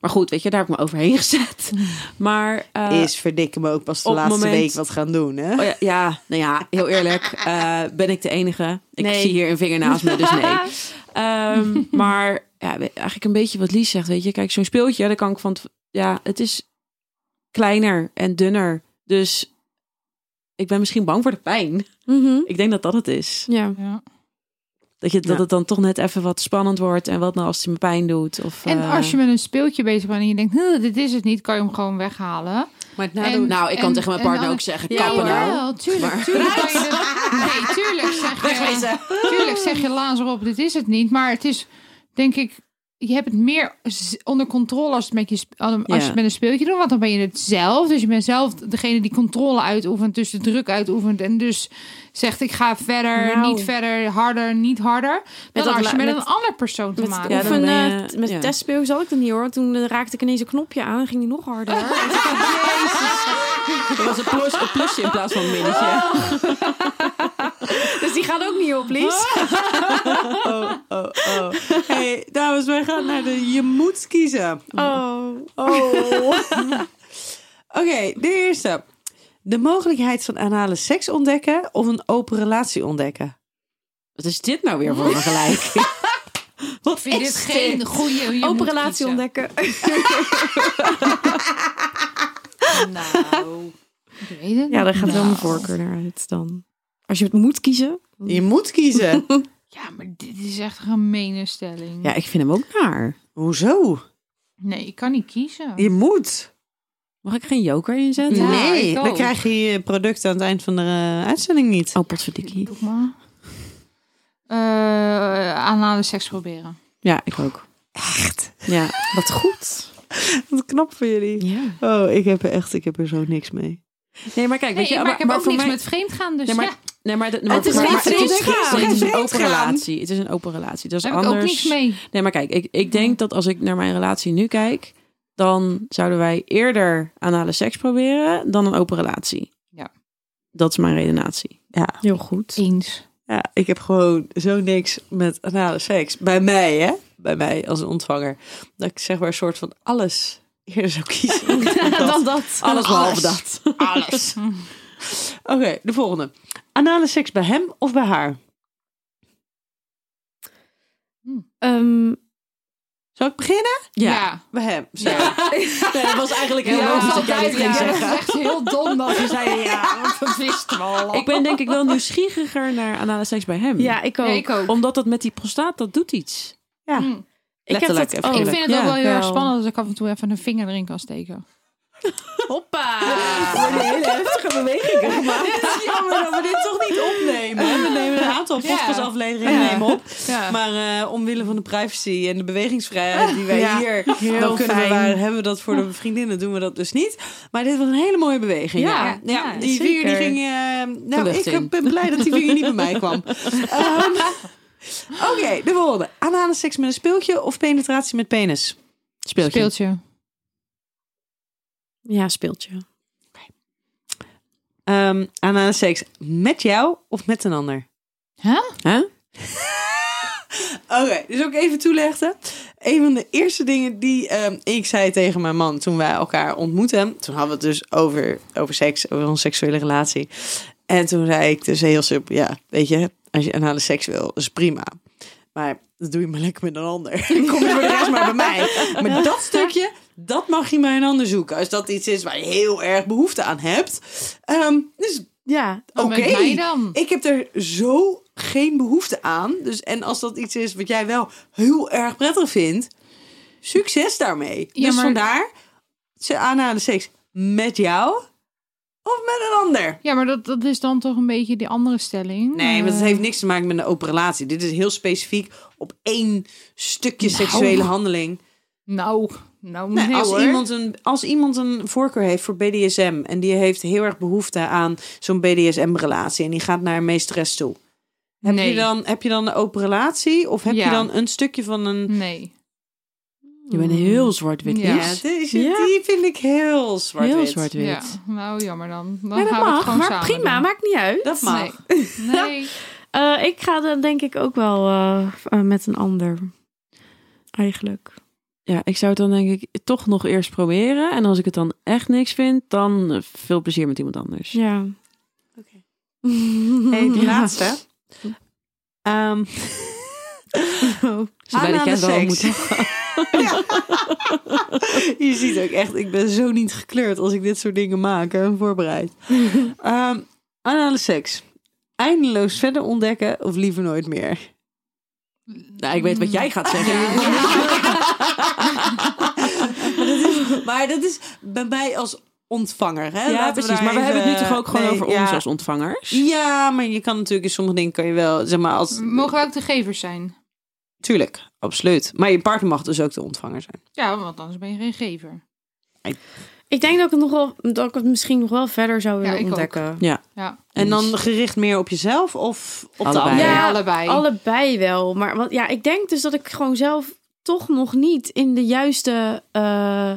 Maar goed, weet je, daar heb ik me overheen gezet. Maar... eh, is verdikken me ook pas de laatste moment- week wat gaan doen, hè? Oh ja, ja, nou ja, heel eerlijk. eh, ben ik de enige? Ik Nee. zie hier een vinger naast me, dus nee. Ehm, maar ja, eigenlijk een beetje wat Lies zegt, weet je. Kijk, zo'n speeltje, daar kan ik van... het- Ja, het is kleiner en dunner. Dus ik ben misschien bang voor de pijn. Mhm. Ik denk dat dat het is. Ja. Ja. Dat, je, dat Ja. het dan toch net even wat spannend wordt. En wat nou als het me pijn doet. Of, En eh, als je met een speeltje bezig bent en je denkt, "Huh, dit is het niet, kan je hem gewoon weghalen. Maar het En- nou, ik kan en- tegen mijn partner dan- ook zeggen, Ja, kappen nou. Jawel, tuurlijk, Maar- tuurlijk kan je dat- Nee, tuurlijk zeg je, tuurlijk zeg je lazer op, dit is het niet. Maar het is, denk ik, je hebt het meer onder controle als, het met je, als je Ja. met een speeltje doet. Want dan ben je het zelf. Dus je bent zelf degene die controle uitoefent, dus de druk uitoefent. En dus zegt, ik ga verder, Nou. niet verder, harder, niet harder. Dan dat als je met, met- een ander persoon te Met, maken Ja, oefen, dan ben je- met ja. testspeel zat ik er niet hoor. Toen eh, raakte ik ineens een knopje aan en ging die nog harder. Dat was een, plus, een plusje in plaats van een minnetje. dus die gaat ook niet op, Lies. Oh, oh, oh. Hey, dames, wij gaan naar de je moet kiezen. Oh. Oh. Oké, de eerste. De mogelijkheid van anale seks ontdekken of een open relatie ontdekken? Wat is dit nou weer voor een gelijk? Wat Ik vind dit is geen goede... Open relatie kiezen. ontdekken. Nou, ik weet het Ja, daar gaat wel mijn Nou. voorkeur naar uit dan. Als je het moet kiezen. Je moet kiezen. Ja, maar dit is echt een gemene stelling. Ja, ik vind hem ook naar. Hoezo? Nee, ik kan niet kiezen. Je moet. Mag ik geen joker inzetten? Ja, nee, dan krijg je je product aan het eind van de eh, uitzending niet. Oh, potverdikkie. Doe maar. Eh anale seks proberen. Ja, ik ook. Echt? Ja. Wat goed. Wat knap voor jullie. ja. Oh, ik heb er echt, ik heb er zo niks mee. Nee, maar kijk, Nee, weet je, maar ik heb ook voor niks mij- met vreemd gaan, dus Nee, maar, ja, nee, maar, de, maar, Het is maar- geen maar- het is, vreemdgaan. het is een Geen open relatie. Het is een open relatie. Dat is daar heb ik anders. ook niks mee. Nee, maar kijk, ik, ik denk dat als ik naar mijn relatie nu kijk, dan zouden wij eerder anale seks proberen dan een open relatie. Ja. Dat is mijn redenatie. Ja, Heel goed. Eens. ja, ik heb gewoon zo niks met anale seks. Bij mij, hè? Bij mij als een ontvanger. Dat ik zeg maar een soort van alles eerder zou kiezen. Dan dat. Alles behalve dat. Alles. Oké, de volgende. Anale seks bij hem of bij haar? Ehm, Zal ik beginnen? Ja. Bij hem. Nee, dat was eigenlijk heel Ja, logisch dat dat jij dit ging dat zeggen. is echt heel dom dat je zei, ja, dat wisten we al. Ik ben denk ik wel nieuwsgieriger naar anale seks bij hem. ja, ik ook. Ja, ik ook. Omdat dat met die prostaat, dat doet iets. Ja. Ik heb dat. Ik vind het Ja, ook wel heel erg spannend als ik af en toe even een vinger erin kan steken. Hoppa. worden hele heftige bewegingen gemaakt. Het is jammer dat we dit toch niet opnemen. We nemen een aantal podcastafleveringen Ja. nemen op. Ja. Maar eh, omwille van de privacy en de bewegingsvrijheid die wij Ja, hier heel dan kunnen fijn. bewaren, hebben we dat voor de vriendinnen, doen we dat dus niet. Maar dit was een hele mooie beweging. Ja, ja, ja, die zeker. vinger die ging. eh, nou, ik in. ben blij dat die vinger niet bij mij kwam. Ehm, Oké, de volgende. Anale seks met een speeltje of penetratie met penis? Speeltje. Speeltje. Ja, speeltje. Ehm anale seks met jou of met een ander? Huh? Huh? Oké, dus ook even toelichten. een van de eerste dingen die ehm, ik zei tegen mijn man toen wij elkaar ontmoetten. Toen hadden we het dus over, over seks, over onze seksuele relatie. En toen zei ik dus heel simpel, ja, weet je, als je anale seks wil, is prima. Maar dat doe je maar lekker met een ander. Dan kom je voor de rest maar bij mij. Maar dat stukje, dat mag je bij een ander zoeken. Als dat iets is waar je heel erg behoefte aan hebt. Ehm, dus Ja, Oké. mij ik heb er zo geen behoefte aan. Dus, en als dat iets is wat jij wel heel erg prettig vindt, succes daarmee. Ja, dus maar- vandaar, ze aanhalen seks met jou of met een ander. Ja, maar dat, dat is dan toch een beetje die andere stelling. Nee, want het Eh, heeft niks te maken met een open relatie. Dit is heel specifiek op één stukje Nou. seksuele handeling. Nou, nou Nee, nee, als, hoor. iemand een, als iemand een voorkeur heeft voor BDSM en die heeft heel erg behoefte aan zo'n BDSM-relatie en die gaat naar een meesteres toe. Heb, je dan, heb je dan een open relatie of heb Ja. je dan een stukje van een... Nee. Je bent heel zwart-wit. Ja. Deze, Ja. die vind ik heel zwart Heel zwart-wit. Ja, nou jammer dan. Dan maar dat gaan we het mag. gewoon Maar samen prima, doen. maakt niet uit. Dat mag. Nee. nee. Eh, ik ga dan denk ik ook wel eh, eh, met een ander. Eigenlijk. Ja, ik zou het dan denk ik toch nog eerst proberen. En als ik het dan echt niks vind, dan veel plezier met iemand anders. Ja. Oké. Hey, die laatste. Ehm Ze bij de wel seks. Je ziet ook echt, ik ben zo niet gekleurd als ik dit soort dingen maak en voorbereid. Ehm anale seks. Eindeloos verder ontdekken of liever nooit meer? Nou, ik weet wat jij gaat zeggen. maar, dat is, maar dat is bij mij als ontvanger. Hè? Ja, Laten precies. Maar we hebben het nu toch ook gewoon nee, over ja. ons als ontvangers? Ja, maar je kan natuurlijk in sommige dingen kan je wel, zeg maar, als... Mogen we ook de gevers zijn? Tuurlijk, absoluut. Maar je partner mag dus ook de ontvanger zijn. Ja, want anders ben je geen gever. Ik denk dat ik het nog wel, dat ik het misschien nog wel verder zou willen ik ook. ontdekken. Ja, En dan gericht meer op jezelf of op de Allebei. ander? Ja, allebei. Allebei wel. Maar wat, ja, ik denk dus dat ik gewoon zelf toch nog niet in de juiste eh,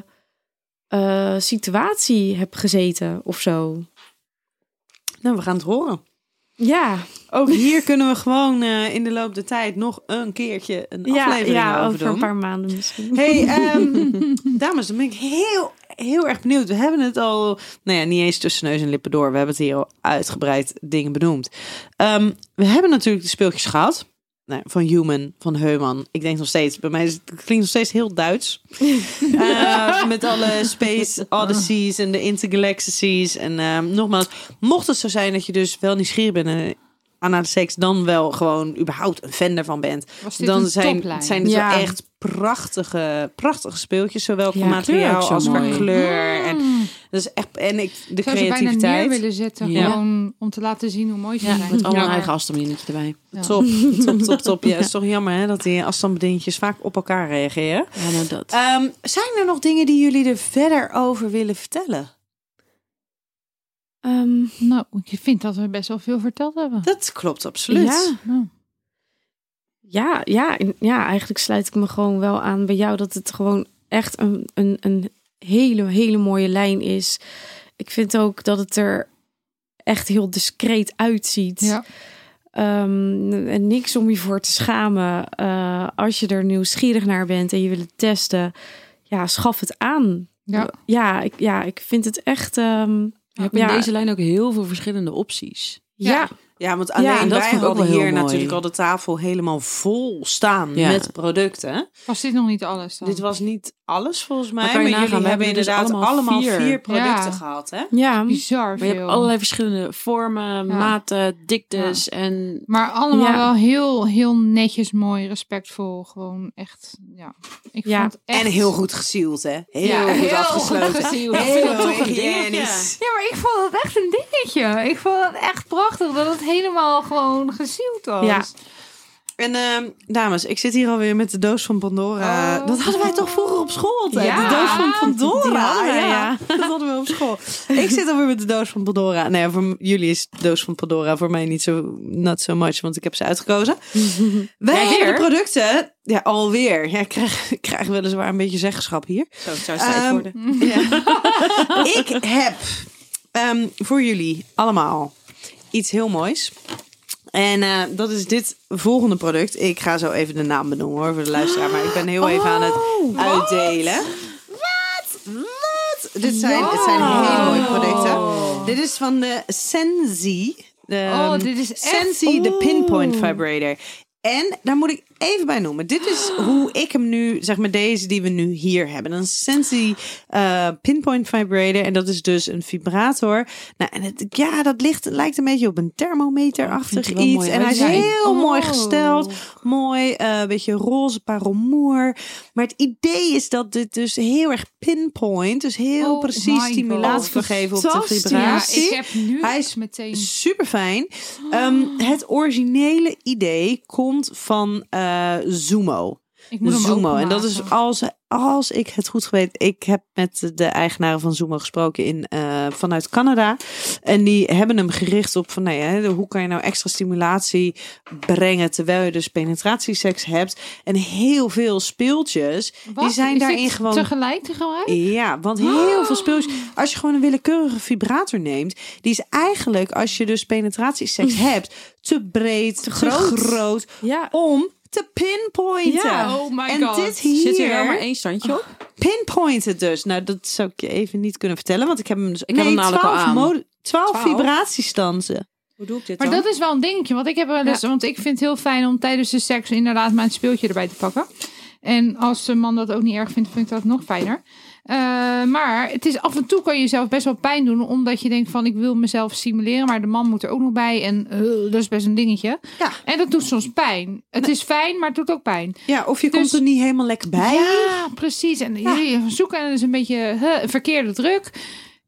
eh, situatie heb gezeten of zo. Nou, we gaan het horen. Ja, Ook hier kunnen we gewoon eh, in de loop der tijd nog een keertje een ja, aflevering ja over over doen. een paar maanden misschien. Hey, ehm, dames, dan ben ik heel, heel erg benieuwd. We hebben het al, nou ja, niet eens tussen neus en lippen door. We hebben het hier al uitgebreid dingen benoemd. Ehm, we hebben natuurlijk de speeltjes gehad. Van Human, van Heuman. Ik denk nog steeds, bij mij is het, klinkt nog steeds heel Duits. Eh, met alle Space Odysseys en de Intergalaxies. En ehm, nogmaals, mocht het zo zijn dat je dus wel nieuwsgierig bent eh, aan naar de seks, dan wel gewoon überhaupt een fan daarvan bent Was dit dan een zijn, toplijn? zijn het Ja. wel echt prachtige, prachtige speeltjes. Zowel qua Ja, materiaal als qua kleur. En, Mm. dat is echt, en ik, de Ik zou ze bijna neer creativiteit. willen zetten, Ja. gewoon om te laten zien hoe mooi ze Ja, zijn. met allemaal eigen afstandje erbij. Ja. Top, top, top, top. Ja, het is toch jammer hè, dat die afstandsbedieningetjes vaak op elkaar reageren. Ja, nou dat. Ehm, zijn er nog dingen die jullie er verder over willen vertellen? Ehm, Nou, ik vind dat we best wel veel verteld hebben. Dat klopt absoluut. Ja. Nou, Ja, ja, ja, eigenlijk sluit ik me gewoon wel aan bij jou dat het gewoon echt een, een, een hele, hele mooie lijn is. Ik vind ook dat het er echt heel discreet uitziet. ja. Ehm, en niks om je voor te schamen. Eh, als je er nieuwsgierig naar bent en je wil het testen, ja, schaf het aan. Ja. ja, ik, ja, ik vind het echt. ehm, Je hebt in ja. deze lijn ook heel veel verschillende opties. ja, Ja, want alleen en dat wij vond ik ook hadden hier natuurlijk al de tafel helemaal vol staan Ja. met producten. Was dit nog niet alles dan? Dit was niet alles volgens mij, Maar maar, jullie hebben dus inderdaad allemaal, allemaal vier, vier. producten Ja. gehad, hè? ja. bizar Maar veel. je hebt allerlei verschillende vormen, maten, diktes en... Maar allemaal Ja. wel heel, heel netjes, mooi, respectvol. Gewoon echt, ja. Ik Ja. vond het echt... En heel goed gesield, hè? Heel Ja, goed heel afgesloten. goed. Heel hygiënisch. Ja, maar ik vond het echt een dingetje. Ik vond het echt prachtig dat het helemaal gewoon gezield was. Ja. En ehm, dames, ik zit hier alweer met de doos van Pandora. Oh. Dat hadden wij toch vroeger op school altijd? Ja. De doos van Pandora. Ja. ja. Dat hadden we op school. ik zit alweer met de doos van Pandora. Nee, voor jullie is de doos van Pandora. Voor mij niet zo not so much, want ik heb ze uitgekozen. wij hebben weer? de producten... Ja, alweer. Ja, ik krijg, ik krijg weliswaar een beetje zeggenschap hier. Zo, het zou tijd Ehm, worden. Ja. ik heb ehm, voor jullie allemaal iets heel moois. En eh, dat is dit volgende product. Ik ga zo even de naam benoemen hoor, voor de luisteraar. Maar ik ben heel even aan het uitdelen. Wat? Wat? Dit zijn, het zijn hele mooie producten. Dit is van de Sensi. De, Oh, dit is echt- Sensi, de Oh. pinpoint vibrator. En daar moet ik even bij noemen. Dit is hoe ik hem nu, zeg maar deze die we nu hier hebben. Een Sensi eh, pinpoint vibrator. En dat is dus een vibrator. Nou, en het, ja, dat ligt, lijkt een beetje op een thermometer-achtig iets. mooi en hij is heel mooi Oh. gesteld. Mooi, eh, beetje roze parelmoer. Maar het idee is dat dit dus heel erg pinpoint. Dus heel Oh precies stimulatie God. kan geven op de. Ja, vibratie. ik heb nu Hij is meteen... Super fijn. het originele idee komt van eh Zumo. Ik moet Zumo. En dat is als, als ik het goed weet. Ik heb met de eigenaren van Zumo gesproken in, eh, vanuit Canada. En die hebben hem gericht op van nou ja, hoe kan je nou extra stimulatie brengen terwijl je dus penetratieseks hebt. En heel veel speeltjes. Wat? Die zijn Is daarin gewoon. Tegelijk te gebruiken? Ja, want heel veel speeltjes. Als je gewoon een willekeurige vibrator neemt, die is eigenlijk, als je dus penetratieseks hebt, te breed, te groot. groot Ja. om te pinpointen. Ja. Oh my en god. dit hier, Zit er wel maar één standje op? pinpointen dus. Nou, dat zou ik je even niet kunnen vertellen, want ik heb hem dus. Ik heb hem namelijk al aan. mo- 12 Twaalf? vibratiestansen. Hoe doe ik dit Maar dan? dat is wel een dingetje. Want ik heb wel eens, want ik vind het heel fijn om tijdens de seks inderdaad mijn speeltje erbij te pakken. En als de man dat ook niet erg vindt, vind ik dat nog fijner. Eh, maar het is af en toe kan je jezelf best wel pijn doen, omdat je denkt van ik wil mezelf stimuleren, maar de man moet er ook nog bij en eh, dat is best een dingetje. Ja. En dat doet soms pijn. Het is fijn, maar het doet ook pijn. Ja, of je Dus- komt er niet helemaal lekker bij. Ja, precies. En jullie zoeken en het is een beetje huh, een verkeerde druk.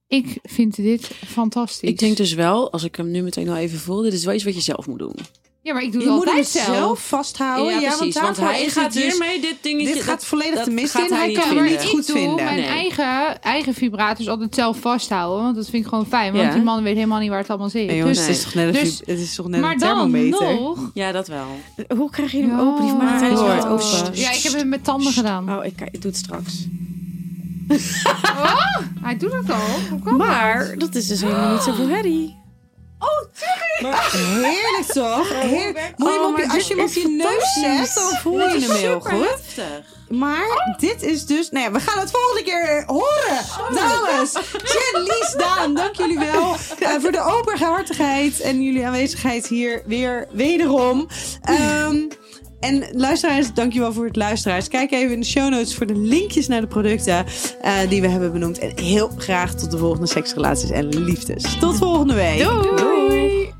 Ik vind dit fantastisch. Ik denk dus wel, als ik hem nu meteen al even voel, dit is wel iets wat je zelf moet doen. Ja, maar ik doe Je het moet hem altijd zelf, zelf. vasthouden. Ja, precies. want, hij gaat het dus- hiermee dit dingetje... Dit gaat volledig dat de mist gaat in. hij kan hem maar niet vinden. goed ik doe mijn Nee. eigen, eigen vibrators altijd zelf vasthouden. Want dat vind ik gewoon fijn. Want Ja. die man weet helemaal niet waar het allemaal zit. Nee, jongens, dus, het is toch net een, dus- het is toch net maar een dan thermometer. nog... Ja, dat wel. Hoe krijg je hem open? Die van mij maar- tijdens Oh, open. Ja, ik heb het met tanden gedaan. Oh, ik, ik doe het straks. Hij doet het al. Kan dat? Maar dat is dus helemaal niet zoveel herrie. Heerlijk toch? Heerlijk. Moet je hem Oh, op je, maar als je hem op je neus zet, dan voel je hem heel goed. Maar dit is dus... Nou ja, we gaan het volgende keer horen. Dames, Jen, Lies, Daan, dank jullie wel eh, voor de openhartigheid en jullie aanwezigheid hier weer wederom. Ehm, en luisteraars, dankjewel voor het luisteraars. Kijk even in de show notes voor de linkjes naar de producten eh, die we hebben benoemd. En heel graag tot de volgende seksrelaties en liefdes. Tot volgende week. Doei.